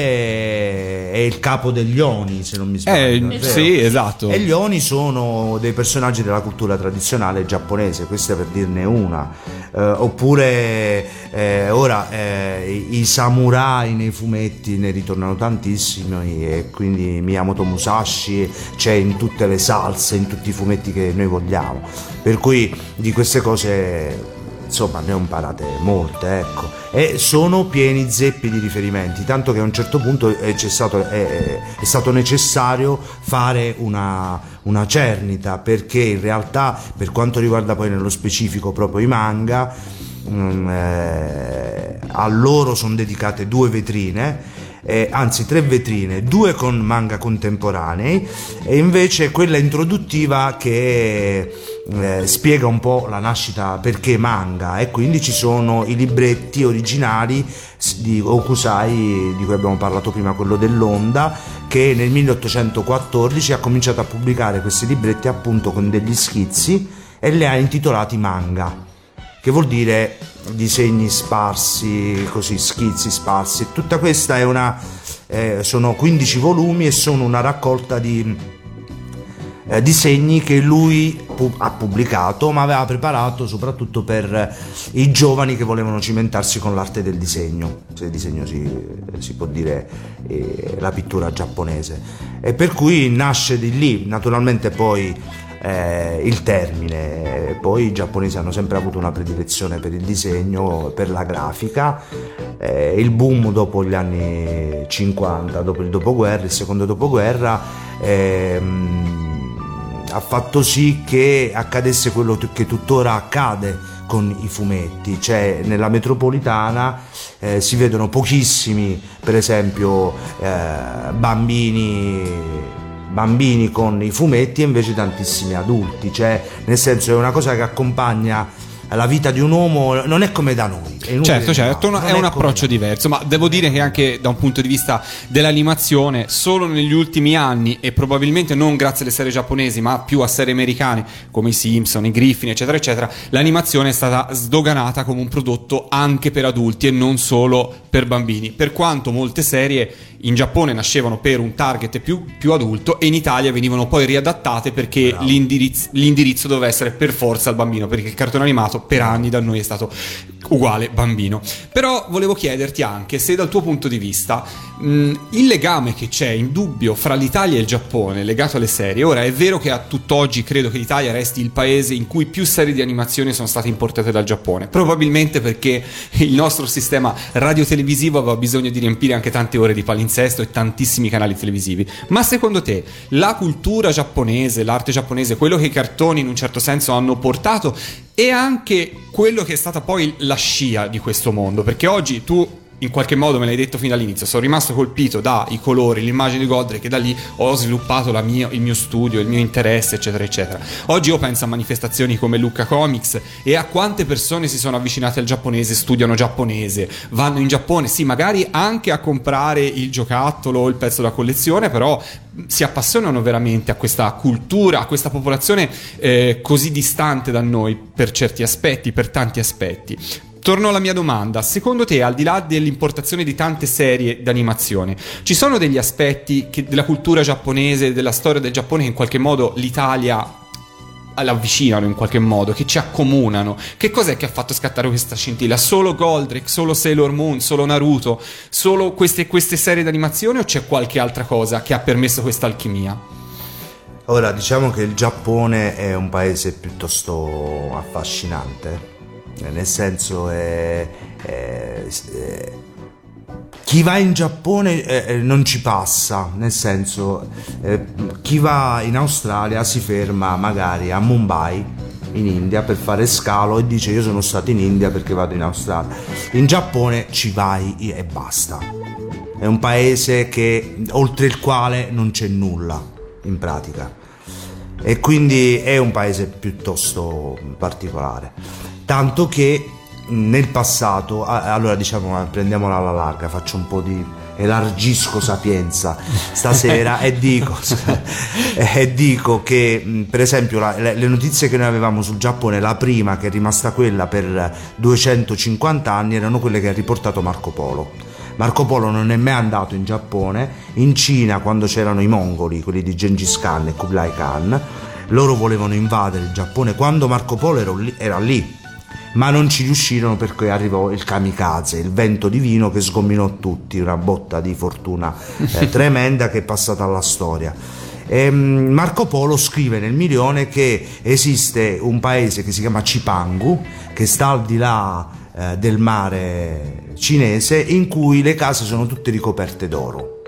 è il capo degli Oni, se non mi sbaglio. Eh, sì, esatto. E gli Oni sono dei personaggi della cultura tradizionale giapponese, questa per dirne una. Eh, oppure eh, ora eh, i, i samurai nei fumetti ne ritornano tantissimi e quindi Miyamoto Musashi c'è in tutte le salse, in tutti i fumetti che noi vogliamo. Per cui di queste cose insomma ne ho imparate molte ecco. E sono pieni zeppi di riferimenti tanto che a un certo punto è, c'è stato, è- è stato necessario fare una, una cernita perché in realtà per quanto riguarda poi nello specifico proprio i manga mm, eh, a loro sono dedicate due vetrine eh, anzi tre vetrine, due con manga contemporanei e invece quella introduttiva che eh, spiega un po' la nascita perché manga. E quindi ci sono i libretti originali di Okusai di cui abbiamo parlato prima, quello dell'Onda che nel 1814 ha cominciato a pubblicare questi libretti appunto con degli schizzi e li ha intitolati manga che vuol dire disegni sparsi, così schizzi sparsi. Tutta questa è una eh, sono 15 volumi e sono una raccolta di eh, disegni che lui pu- ha pubblicato, ma aveva preparato soprattutto per eh, i giovani che volevano cimentarsi con l'arte del disegno, se disegno si, si può dire eh, la pittura giapponese. E per cui nasce di lì, naturalmente poi eh, il termine. Poi i giapponesi hanno sempre avuto una predilezione per il disegno, per la grafica. Eh, il boom dopo gli anni 50, dopo il dopoguerra, il secondo dopoguerra, ehm, ha fatto sì che accadesse quello che tuttora accade con i fumetti, cioè nella metropolitana eh, si vedono pochissimi, per esempio, eh, bambini bambini con i fumetti e invece tantissimi adulti, cioè nel senso è una cosa che accompagna la vita di un uomo, non è come da noi. Certo, certo, non è un approccio diverso, ma devo dire che anche da un punto di vista dell'animazione, solo negli ultimi anni e probabilmente non grazie alle serie giapponesi, ma più a serie americane come i Simpson, i Griffin, eccetera, eccetera, l'animazione è stata sdoganata come un prodotto anche per adulti e non solo per bambini. Per quanto molte serie in Giappone nascevano per un target più, più adulto e in Italia venivano poi riadattate perché l'indirizzo, l'indirizzo doveva essere per forza al bambino, perché il cartone animato per anni da noi è stato uguale bambino. Però volevo chiederti anche se dal tuo punto di vista mh, il legame che c'è indubbio fra l'Italia e il Giappone legato alle serie, ora è vero che a tutt'oggi credo che l'Italia resti il paese in cui più serie di animazione sono state importate dal Giappone, probabilmente perché il nostro sistema radiotelevisivo aveva bisogno di riempire anche tante ore di palinsesto e tantissimi canali televisivi. Ma secondo te la cultura giapponese, l'arte giapponese, quello che i cartoni in un certo senso hanno portato e anche quello che è stata poi la scia di questo mondo, perché oggi tu in qualche modo me l'hai detto fin dall'inizio, sono rimasto colpito dai colori, l'immagine di Godric e da lì ho sviluppato mia- il mio studio, il mio interesse, eccetera, eccetera. Oggi io penso a manifestazioni come Lucca Comics e a quante persone si sono avvicinate al giapponese, studiano giapponese, vanno in Giappone, sì, magari anche a comprare il giocattolo o il pezzo da collezione, però si appassionano veramente a questa cultura, a questa popolazione eh, così distante da noi per certi aspetti, per tanti aspetti. Torno alla mia domanda, secondo te al di là dell'importazione di tante serie d'animazione, ci sono degli aspetti che- della cultura giapponese, della storia del Giappone che in qualche modo l'Italia l'avvicinano in qualche modo, che ci accomunano. Che cos'è che ha fatto scattare questa scintilla? Solo Goldrick, solo Sailor Moon, solo Naruto, solo queste, queste serie d'animazione o c'è qualche altra cosa che ha permesso questa alchimia? Ora diciamo che il Giappone è un paese piuttosto affascinante, nel senso è, è- è- chi va in Giappone eh, eh, non ci passa, nel senso eh, chi va in Australia si ferma magari a Mumbai in India per fare scalo e dice io sono stato in India perché vado in Australia. In Giappone ci vai e basta. È un paese che, oltre il quale non c'è nulla in pratica e quindi è un paese piuttosto particolare tanto che nel passato allora diciamo eh, prendiamola alla larga faccio un po' di elargisco sapienza. Stasera *laughs* e dico *laughs* e dico che per esempio la- le, le notizie che noi avevamo sul Giappone la prima che è rimasta quella per 250 anni erano quelle che ha riportato Marco Polo. Marco Polo non è mai andato in Giappone, in Cina quando c'erano i mongoli, quelli di Gengis Khan e Kublai Khan, loro volevano invadere il Giappone. Quando Marco Polo era lì, era lì, ma non ci riuscirono perché arrivò il kamikaze, il vento divino che sgominò tutti, una botta di fortuna eh, *laughs* tremenda che è passata alla storia. Ehm, Marco Polo scrive nel milione che esiste un paese che si chiama Cipangu, che sta al di là eh, del mare cinese, in cui le case sono tutte ricoperte d'oro.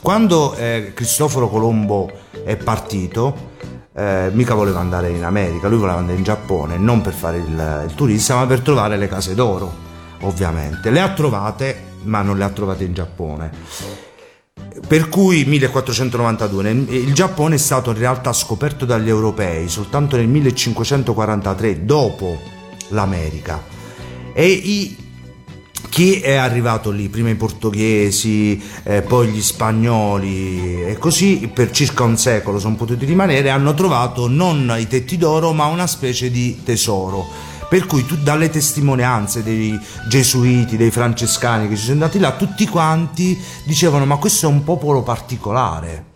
Quando eh, Cristoforo Colombo è partito, eh, mica voleva andare in America, lui voleva andare in Giappone, non per fare il, il turista, ma per trovare le case d'oro, ovviamente. Le ha trovate, ma non le ha trovate in Giappone. Per cui 1492 nel- il Giappone è stato in realtà scoperto dagli europei soltanto nel 1543, dopo l'America. E i- chi è arrivato lì? Prima i portoghesi, eh, poi gli spagnoli e così per circa un secolo sono potuti rimanere hanno trovato non i tetti d'oro ma una specie di tesoro. Per cui tu, dalle testimonianze dei gesuiti, dei francescani che ci sono andati là, tutti quanti dicevano ma questo è un popolo particolare.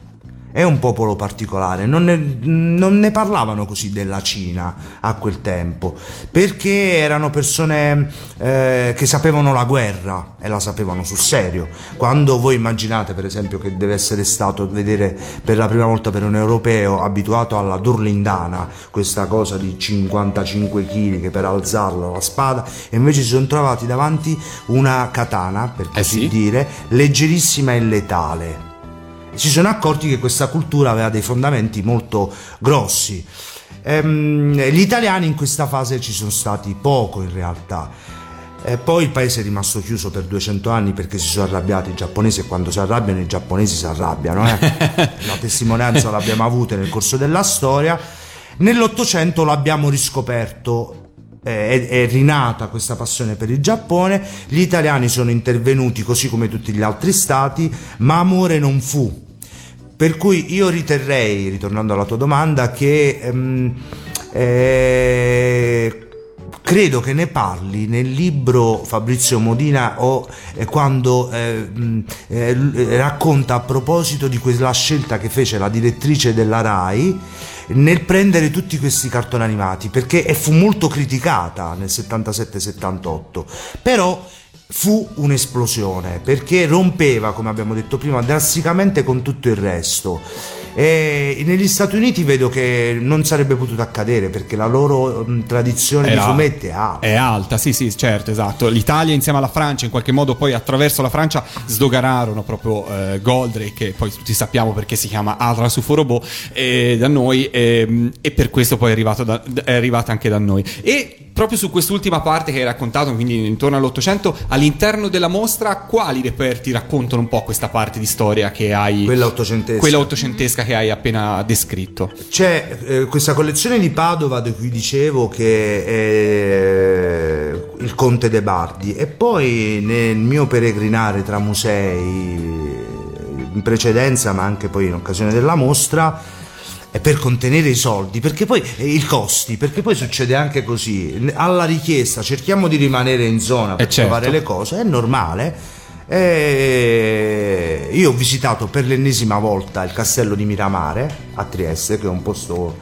È un popolo particolare, non ne, non ne parlavano così della Cina a quel tempo, perché erano persone eh, che sapevano la guerra e la sapevano sul serio. Quando voi immaginate per esempio che deve essere stato vedere per la prima volta per un europeo abituato alla durlindana, questa cosa di 55 kg che per alzarla la spada, e invece si sono trovati davanti una katana, per Eh così sì? dire, leggerissima e letale si sono accorti che questa cultura aveva dei fondamenti molto grossi. Ehm, gli italiani in questa fase ci sono stati poco in realtà. E poi il paese è rimasto chiuso per 200 anni perché si sono arrabbiati i giapponesi e quando si arrabbiano i giapponesi si arrabbiano. eh. *laughs* La testimonianza l'abbiamo avuta nel corso della storia. Nell'Ottocento l'abbiamo riscoperto eh, è, è rinata questa passione per il Giappone, gli italiani sono intervenuti così come tutti gli altri stati, ma amore non fu. Per cui io riterrei, ritornando alla tua domanda, che ehm, eh, credo che ne parli nel libro Fabrizio Modina o eh, quando eh, mh, eh, l- racconta a proposito di quella scelta che fece la direttrice della RAI nel prendere tutti questi cartoni animati perché fu molto criticata nel 77-78 però fu un'esplosione perché rompeva come abbiamo detto prima drasticamente con tutto il resto e negli Stati Uniti vedo che non sarebbe potuto accadere perché la loro mh, tradizione di Era- fumetti è alta È alta, sì, sì, certo, esatto. L'Italia insieme alla Francia, in qualche modo, poi attraverso la Francia sdoganarono proprio eh, Goldrake, che poi tutti sappiamo perché si chiama Atlas UFO Robot, eh, da noi, ehm, e per questo poi è, arrivato da- è arrivata anche da noi. E proprio su quest'ultima parte che hai raccontato, quindi intorno all'Ottocento, all'interno della mostra, quali reperti raccontano un po' questa parte di storia che hai. Quella ottocentesca. Quella ottocentesca che hai appena descritto. C'è eh, questa collezione di Padova di cui dicevo che è il Conte de Bardi e poi nel mio peregrinare tra musei in precedenza ma anche poi in occasione della mostra per contenere i soldi perché poi eh, i costi perché poi succede anche così alla richiesta cerchiamo di rimanere in zona per Eh, certo. trovare le cose è normale e io ho visitato per l'ennesima volta il castello di Miramare a Trieste, che è un posto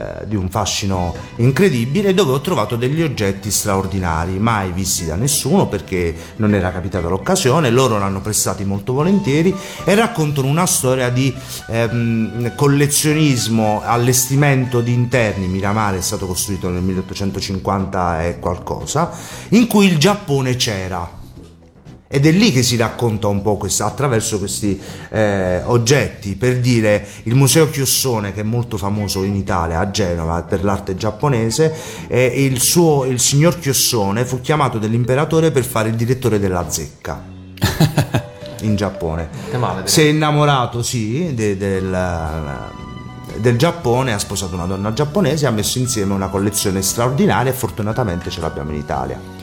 eh, di un fascino incredibile, dove ho trovato degli oggetti straordinari, mai visti da nessuno perché non era capitata l'occasione, loro l'hanno prestati molto volentieri e raccontano una storia di ehm, collezionismo, allestimento di interni. Miramare è stato costruito nel 1850 e qualcosa, in cui il Giappone c'era. Ed è lì che si racconta un po' questa, attraverso questi eh, oggetti, per dire il Museo Chiossone, che è molto famoso in Italia, a Genova, per l'arte giapponese, eh, il, suo, il signor Chiossone fu chiamato dall'imperatore per fare il direttore della zecca *laughs* in Giappone. Si è innamorato, sì, de- del, del Giappone, ha sposato una donna giapponese, ha messo insieme una collezione straordinaria e fortunatamente ce l'abbiamo in Italia.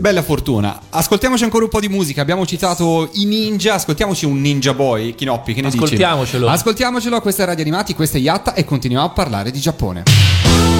Bella fortuna. Ascoltiamoci ancora un po' di musica. Abbiamo citato i ninja. Ascoltiamoci un Ninja Boy. Kinoppi, che ne dici? Ascoltiamocelo. Ascoltiamocelo. Questa è Radio Animati, questa è Yatta e continuiamo a parlare di Giappone.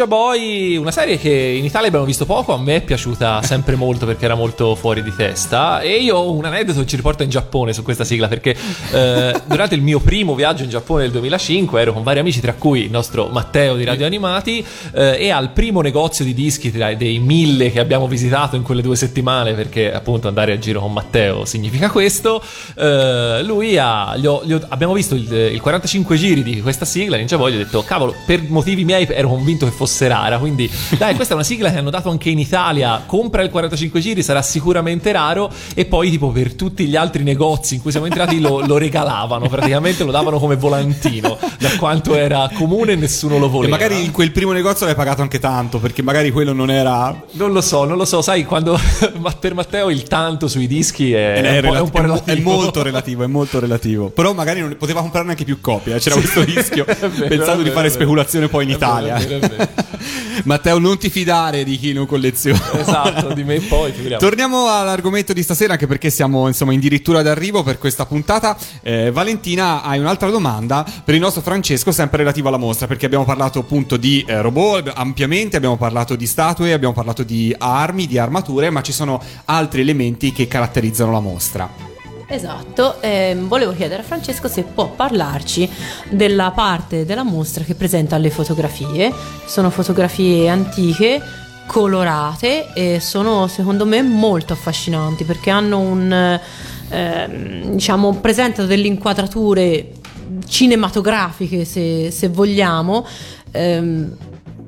Ninja Boy, una serie che in Italia abbiamo visto poco, a me è piaciuta sempre molto perché era molto fuori di testa. E io ho un aneddoto che ci riporta in Giappone su questa sigla perché eh, durante il mio primo viaggio in Giappone nel 2005 ero con vari amici tra cui il nostro Matteo di Radio Animati eh, e al primo negozio di dischi tra dei mille che abbiamo visitato in quelle due settimane perché appunto andare a giro con Matteo significa questo, eh, lui ha, gli ho- gli ho- abbiamo visto il, il 45 giri di questa sigla Ninja Boy, gli ho detto cavolo per motivi miei ero convinto che fosse rara quindi dai questa è una sigla che hanno dato anche in Italia compra il 45 giri sarà sicuramente raro e poi tipo per tutti gli altri negozi in cui siamo entrati lo, lo regalavano praticamente lo davano come volantino da quanto era comune e nessuno lo E voleva magari in quel primo negozio l'hai pagato anche tanto, perché magari quello non era. non lo so, non lo so, sai, quando *laughs* per Matteo il tanto sui dischi è, È, è è relati- è relativo. è molto relativo, è molto relativo. Però magari non, poteva comprarne anche più copie. eh, C'era questo rischio, *laughs* vero, pensando di fare speculazione poi in Italia. vero. *laughs* Matteo, non ti fidare di chi non colleziona. Esatto, di me poi, figuriamo. Torniamo all'argomento di stasera, anche perché siamo insomma addirittura d'arrivo per questa puntata. Eh, Valentina, hai un'altra domanda per il nostro Francesco, sempre relativa alla mostra, perché abbiamo parlato appunto di eh, robot ampiamente, abbiamo parlato di statue, abbiamo parlato di armi, di armature, ma ci sono altri elementi che caratterizzano la mostra. Esatto, ehm, volevo chiedere a Francesco se può parlarci della parte della mostra che presenta le fotografie. Sono fotografie antiche, colorate e sono secondo me molto affascinanti perché hanno un ehm, diciamo presentano delle inquadrature cinematografiche se, se vogliamo ehm,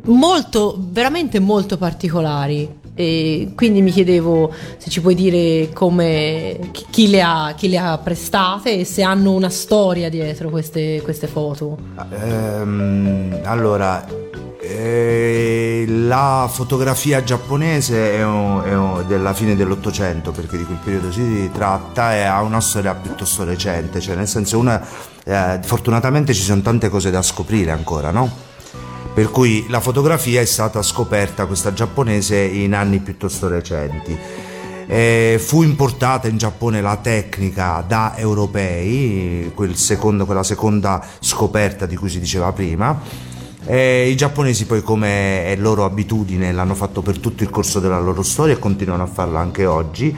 molto veramente molto particolari e quindi mi chiedevo se ci puoi dire come chi- le ha, chi le ha prestate e se hanno una storia dietro queste, queste foto Ehm, allora, eh, la fotografia giapponese è, un- è un- della fine dell'Ottocento, perché di quel periodo si tratta, e ha una storia piuttosto recente, cioè nel senso una, eh, fortunatamente ci sono tante cose da scoprire ancora, no? Per cui la fotografia è stata scoperta, questa giapponese, in anni piuttosto recenti. Eh, fu importata in Giappone la tecnica da europei, quel secondo- quella seconda scoperta di cui si diceva prima. E I giapponesi poi come è loro abitudine l'hanno fatto per tutto il corso della loro storia e continuano a farlo anche oggi,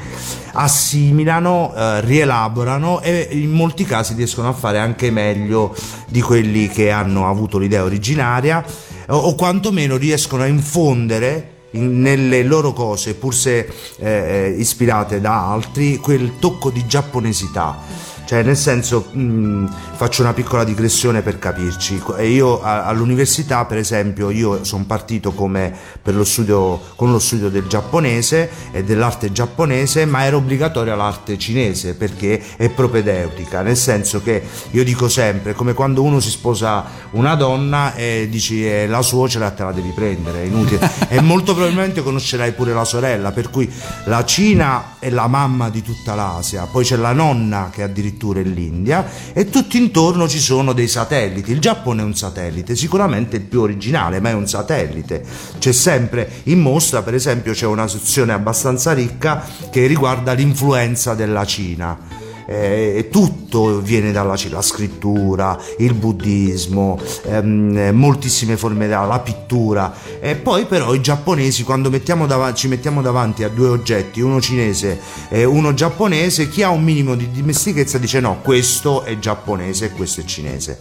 assimilano, eh, rielaborano e in molti casi riescono a fare anche meglio di quelli che hanno avuto l'idea originaria o, o quantomeno riescono a infondere in- nelle loro cose, pur se eh, eh, ispirate da altri, quel tocco di giapponesità. Cioè, nel senso, mh, faccio una piccola digressione per capirci. Io a- all'università, per esempio, io sono partito come per lo studio, con lo studio del giapponese e dell'arte giapponese, ma era obbligatoria l'arte cinese perché è propedeutica, nel senso che io dico sempre, come quando uno si sposa una donna e dici eh, la suocera te la devi prendere, è inutile. *laughs* e molto probabilmente conoscerai pure la sorella, per cui la Cina è la mamma di tutta l'Asia, poi c'è la nonna che addirittura è l'India e tutti intorno ci sono dei satelliti. Il Giappone è un satellite, sicuramente il più originale, ma è un satellite. C'è sempre in mostra, per esempio, c'è una sezione abbastanza ricca che riguarda l'influenza della Cina. Eh, tutto viene dalla la scrittura, il buddismo, ehm, eh, moltissime forme della la pittura. E poi però i giapponesi quando mettiamo dav- ci mettiamo davanti a due oggetti, uno cinese e uno giapponese, chi ha un minimo di dimestichezza dice no, questo è giapponese e questo è cinese.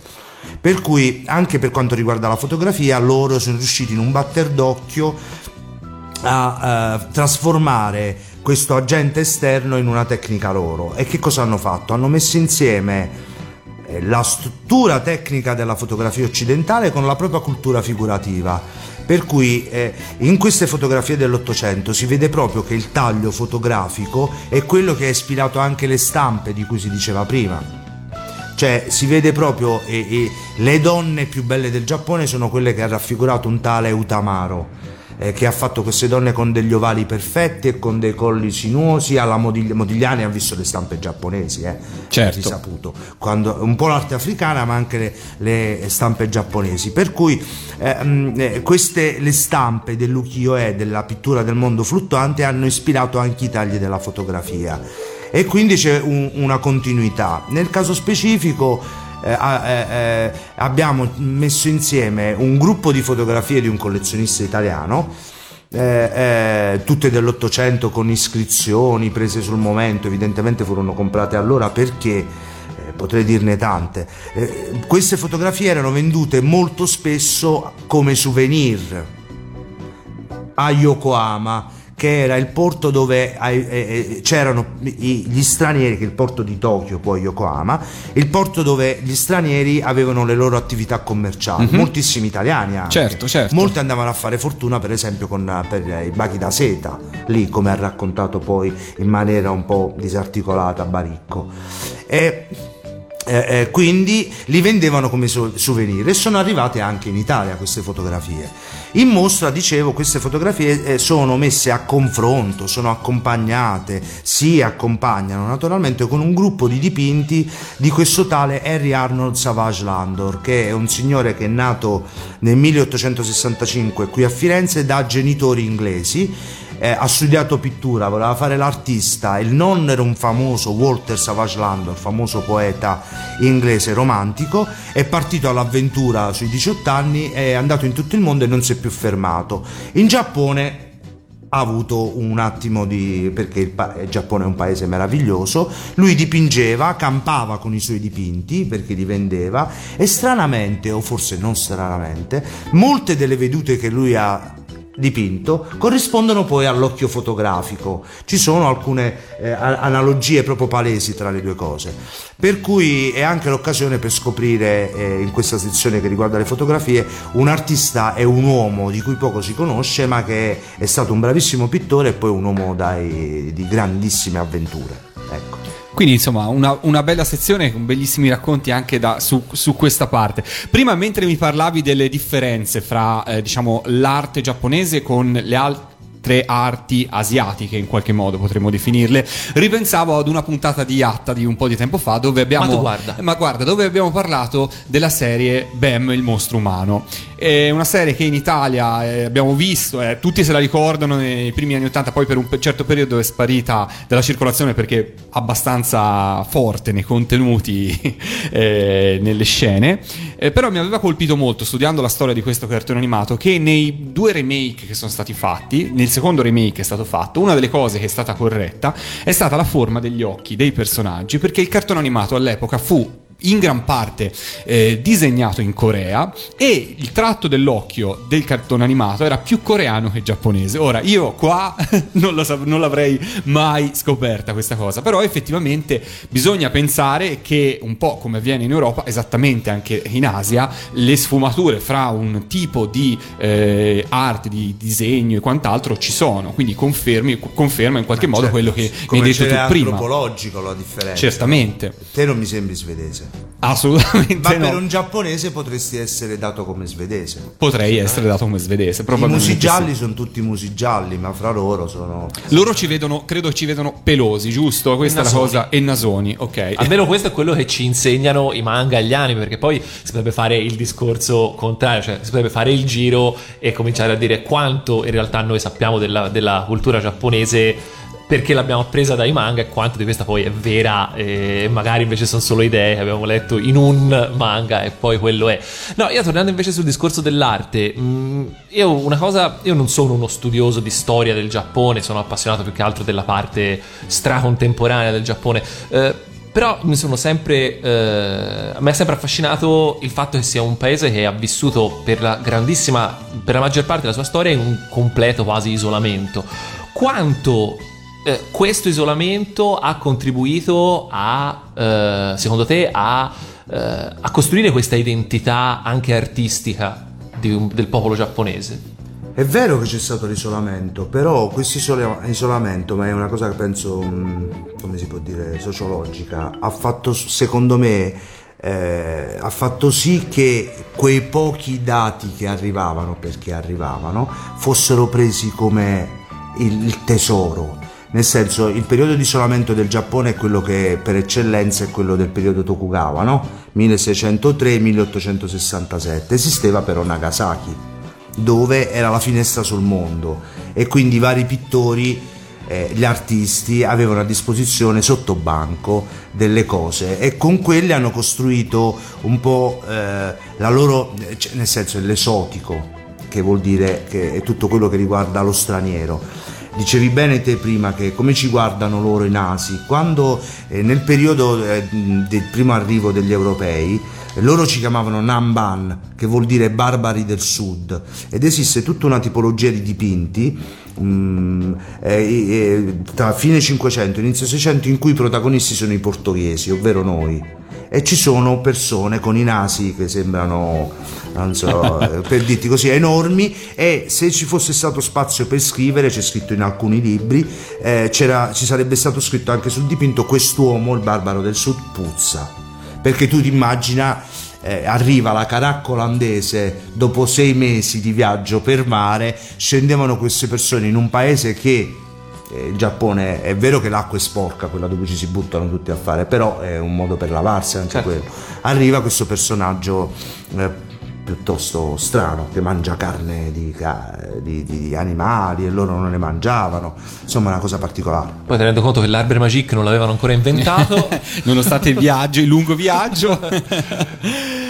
Per cui anche per quanto riguarda la fotografia, loro sono riusciti in un batter d'occhio a eh, trasformare questo agente esterno in una tecnica loro. E che cosa hanno fatto? Hanno messo insieme eh, la struttura tecnica della fotografia occidentale con la propria cultura figurativa. Per cui eh, in queste fotografie dell'Ottocento si vede proprio che il taglio fotografico è quello che ha ispirato anche le stampe di cui si diceva prima. Cioè si vede proprio eh, eh, le donne più belle del Giappone sono quelle che ha raffigurato un tale Utamaro eh, che ha fatto queste donne con degli ovali perfetti e con dei colli sinuosi. Alla Modigli- Modigliani ha visto le stampe giapponesi eh, Certo. risaputo Quando, un po' l'arte africana ma anche le, le stampe giapponesi. Per cui eh, eh, queste le stampe dell'ukiyo-e della pittura del mondo fluttuante hanno ispirato anche i tagli della fotografia. E quindi c'è un- una continuità. Nel caso specifico eh, eh, eh, abbiamo messo insieme un gruppo di fotografie di un collezionista italiano eh, eh, tutte dell'Ottocento con iscrizioni prese sul momento, evidentemente furono comprate allora perché potrei dirne tante. Eh, queste fotografie erano vendute molto spesso come souvenir a Yokohama che era il porto dove eh, eh, c'erano gli stranieri, che è il porto di Tokyo, poi Yokohama, il porto dove gli stranieri avevano le loro attività commerciali, moltissimi italiani anche. Certo, certo. Molti andavano a fare fortuna per esempio con, per i bachi da seta, lì come ha raccontato poi in maniera un po' disarticolata Baricco. E, eh, eh, quindi li vendevano come so- souvenir e sono arrivate anche in Italia queste fotografie. In mostra, dicevo, queste fotografie eh, sono messe a confronto, sono accompagnate, si accompagnano naturalmente con un gruppo di dipinti di questo tale Harry Arnold Savage Landor, che è un signore che è nato nel 1865 qui a Firenze da genitori inglesi eh, ha studiato pittura, voleva fare l'artista, il nonno era un famoso Walter Savage Landor, famoso poeta inglese romantico, è partito all'avventura sui 18 anni, è andato in tutto il mondo e non si è più fermato. In Giappone ha avuto un attimo di perché il, pa- il Giappone è un paese meraviglioso lui dipingeva campava con i suoi dipinti perché li vendeva e stranamente o forse non stranamente molte delle vedute che lui ha dipinto corrispondono poi all'occhio fotografico. Ci sono alcune eh, analogie proprio palesi tra le due cose. Per cui è anche l'occasione per scoprire eh, in questa sezione che riguarda le fotografie un artista e un uomo di cui poco si conosce ma che è stato un bravissimo pittore e poi un uomo dai- di grandissime avventure. Ecco Quindi insomma una, una bella sezione con bellissimi racconti anche da- su, su questa parte. Prima mentre mi parlavi delle differenze fra eh, diciamo l'arte giapponese con le altre arti asiatiche in qualche modo potremmo definirle. Ripensavo ad una puntata di Yatta di un po' di tempo fa dove abbiamo Ma guarda. ma guarda dove abbiamo parlato della serie Bam il mostro umano. È una serie che in Italia eh, abbiamo visto eh, tutti se la ricordano nei primi anni 80 poi per un certo periodo è sparita dalla circolazione perché abbastanza forte nei contenuti *laughs* eh, nelle scene. Eh, però mi aveva colpito molto studiando la storia di questo cartone animato che nei due remake che sono stati fatti nel secondo remake è stato fatto una delle cose che è stata corretta è stata la forma degli occhi dei personaggi perché il cartone animato all'epoca fu in gran parte eh, disegnato in Corea e il tratto dell'occhio del cartone animato era più coreano che giapponese. Ora, io qua *laughs* non, sav- non l'avrei mai scoperta questa cosa, però effettivamente bisogna pensare che un po' come avviene in Europa, esattamente anche in Asia, le sfumature fra un tipo di eh, arte, di disegno e quant'altro ci sono, quindi confermi, conferma in qualche modo Certo, quello che mi hai detto tu prima. antropologico la differenza Certamente, te non mi sembri svedese assolutamente ma no. per un giapponese potresti essere dato come svedese Potrei essere dato come svedese, i probabilmente. musi sì. gialli sono tutti musi gialli ma fra loro sono Loro ci vedono, credo ci vedono pelosi, giusto? Questa è la cosa. E nasoni, ok. Almeno questo è quello che ci insegnano i manga e gli anime, perché poi si potrebbe fare il discorso contrario, cioè si potrebbe fare il giro e cominciare a dire quanto in realtà noi sappiamo della, della cultura giapponese perché l'abbiamo appresa dai manga e quanto di questa poi è vera e magari invece sono solo idee che abbiamo letto in un manga e poi quello è. No, io tornando invece sul discorso dell'arte, mh, io una cosa, io non sono uno studioso di storia del Giappone, sono appassionato più che altro della parte stracontemporanea del Giappone. eh, però mi sono sempre. eh, a me è sempre affascinato il fatto che sia un paese che ha vissuto per la grandissima. per la maggior parte della sua storia in un completo quasi isolamento. Quanto eh, questo isolamento ha contribuito a. eh, secondo te, a, eh, a costruire questa identità anche artistica di del popolo giapponese? È vero che c'è stato l'isolamento, però questo isola- isolamento, ma è una cosa che penso, mh, come si può dire, sociologica, ha fatto, secondo me, eh, ha fatto sì che quei pochi dati che arrivavano, perché arrivavano, fossero presi come il tesoro. Nel senso, il periodo di isolamento del Giappone è quello che per eccellenza è quello del periodo Tokugawa, no? 1603-1867. Esisteva però Nagasaki dove era la finestra sul mondo e quindi vari pittori eh, gli artisti avevano a disposizione sotto banco delle cose e con quelle hanno costruito un po' eh, la loro, cioè, nel senso l'esotico, che vuol dire che è tutto quello che riguarda lo straniero. Dicevi bene te prima che come ci guardano loro i nasi, quando eh, nel periodo eh, del primo arrivo degli europei loro ci chiamavano Namban, che vuol dire barbari del sud, ed esiste tutta una tipologia di dipinti eh, eh, tra fine 500 e inizio 600 in cui i protagonisti sono i portoghesi, ovvero noi. E ci sono persone con i nasi che sembrano, non so, *laughs* eh, per dirti così, enormi. E se ci fosse stato spazio per scrivere, c'è scritto in alcuni libri, eh, c'era- ci sarebbe stato scritto anche sul dipinto quest'uomo, il barbaro del sud, puzza. Perché tu ti immagina eh, arriva la caracca olandese dopo sei mesi di viaggio per mare scendevano queste persone in un paese che il Giappone è vero che l'acqua è sporca quella dove ci si buttano tutti a fare però è un modo per lavarsi anche Certo. quello arriva questo personaggio eh, piuttosto strano che mangia carne di, di- di animali e loro non ne mangiavano insomma una cosa particolare Poi tenendo conto che l'Arbre Magique non l'avevano ancora inventato. *laughs* Nonostante il viaggio, il lungo viaggio. *laughs*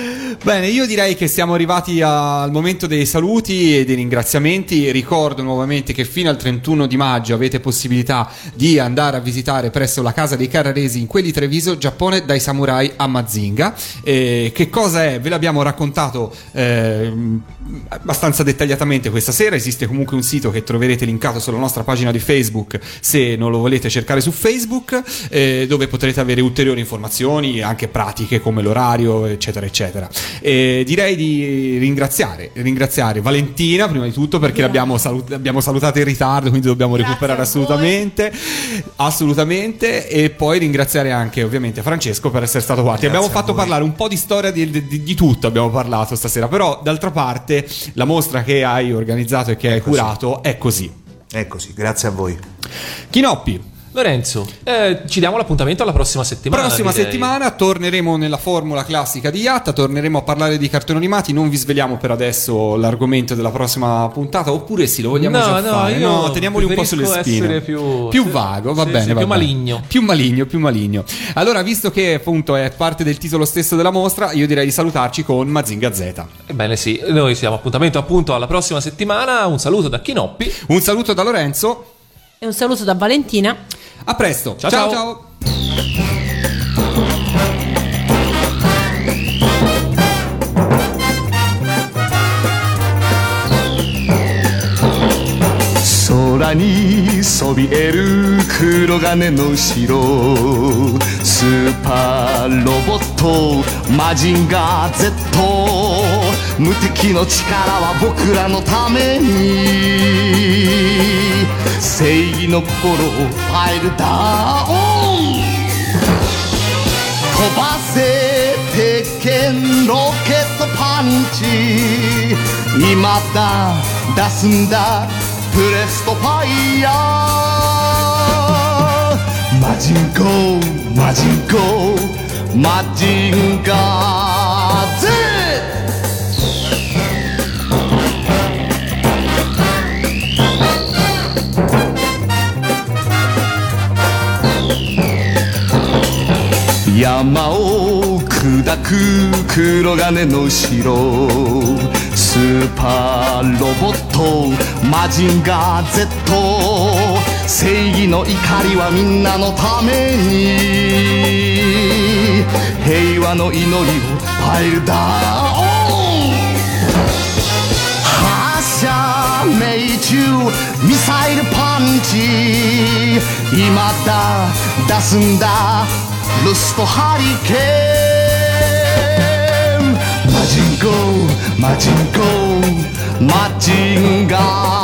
Bene, io direi che siamo arrivati al momento dei saluti e dei ringraziamenti. Ricordo nuovamente che fino al 31 di maggio avete possibilità di andare a visitare presso la casa dei Carraresi in quelli Treviso, Giappone dai samurai a Mazinga. Eh, che cosa è? Ve l'abbiamo raccontato ehm, abbastanza dettagliatamente questa sera. Esiste comunque un sito che troverete linkato sulla nostra pagina di Facebook se non lo volete cercare su Facebook, eh, dove potrete avere ulteriori informazioni, anche pratiche come l'orario, eccetera, eccetera. E direi di ringraziare, ringraziare Valentina prima di tutto perché l'abbiamo, salut- l'abbiamo salutata in ritardo, quindi dobbiamo Grazie recuperare assolutamente, assolutamente. E poi ringraziare anche ovviamente Francesco per essere stato qua. Ti abbiamo fatto parlare un po' di storia di, di- di tutto, abbiamo parlato stasera, però d'altra parte la mostra che hai organizzato e che hai così. curato è così. è così grazie a voi Chinoppi. Lorenzo, eh, ci diamo l'appuntamento alla prossima settimana. Prossima direi. settimana torneremo nella formula classica di Yatta, torneremo a parlare di cartoni animati, non vi sveliamo per adesso l'argomento della prossima puntata, oppure sì, lo vogliamo No, già no, fare? no, teniamoli un po' sulle spine. più- più vago, va sì, bene, sì, va più bene. maligno. Più maligno, più maligno. Allora, visto che appunto è parte del titolo stesso della mostra, io direi di salutarci con Mazinga Z. Ebbene sì, noi siamo appuntamento appunto alla prossima settimana. Un saluto da Chinoppi. Un saluto da Lorenzo, E un saluto da Valentina. a presto. Ciao, ciao. ciao. ciao.空にそびえる黒金の城スーパーロボットマジンガー Z 無敵の力は僕らのために 正義の心をファイルダウン飛ばせ鉄拳ロケットパンチ。今だ出すんだプレストファイヤー。マジンコマジンコマジンガー。山を砕く黒金の城。スーパーロボットマジンガー Z 正義の怒りはみんなのために。平和の祈りをファイルダウン発射命中ミサイルパンチ。今だ出すんだ。ルストハリケーン。マジンコマジンコマジンガー。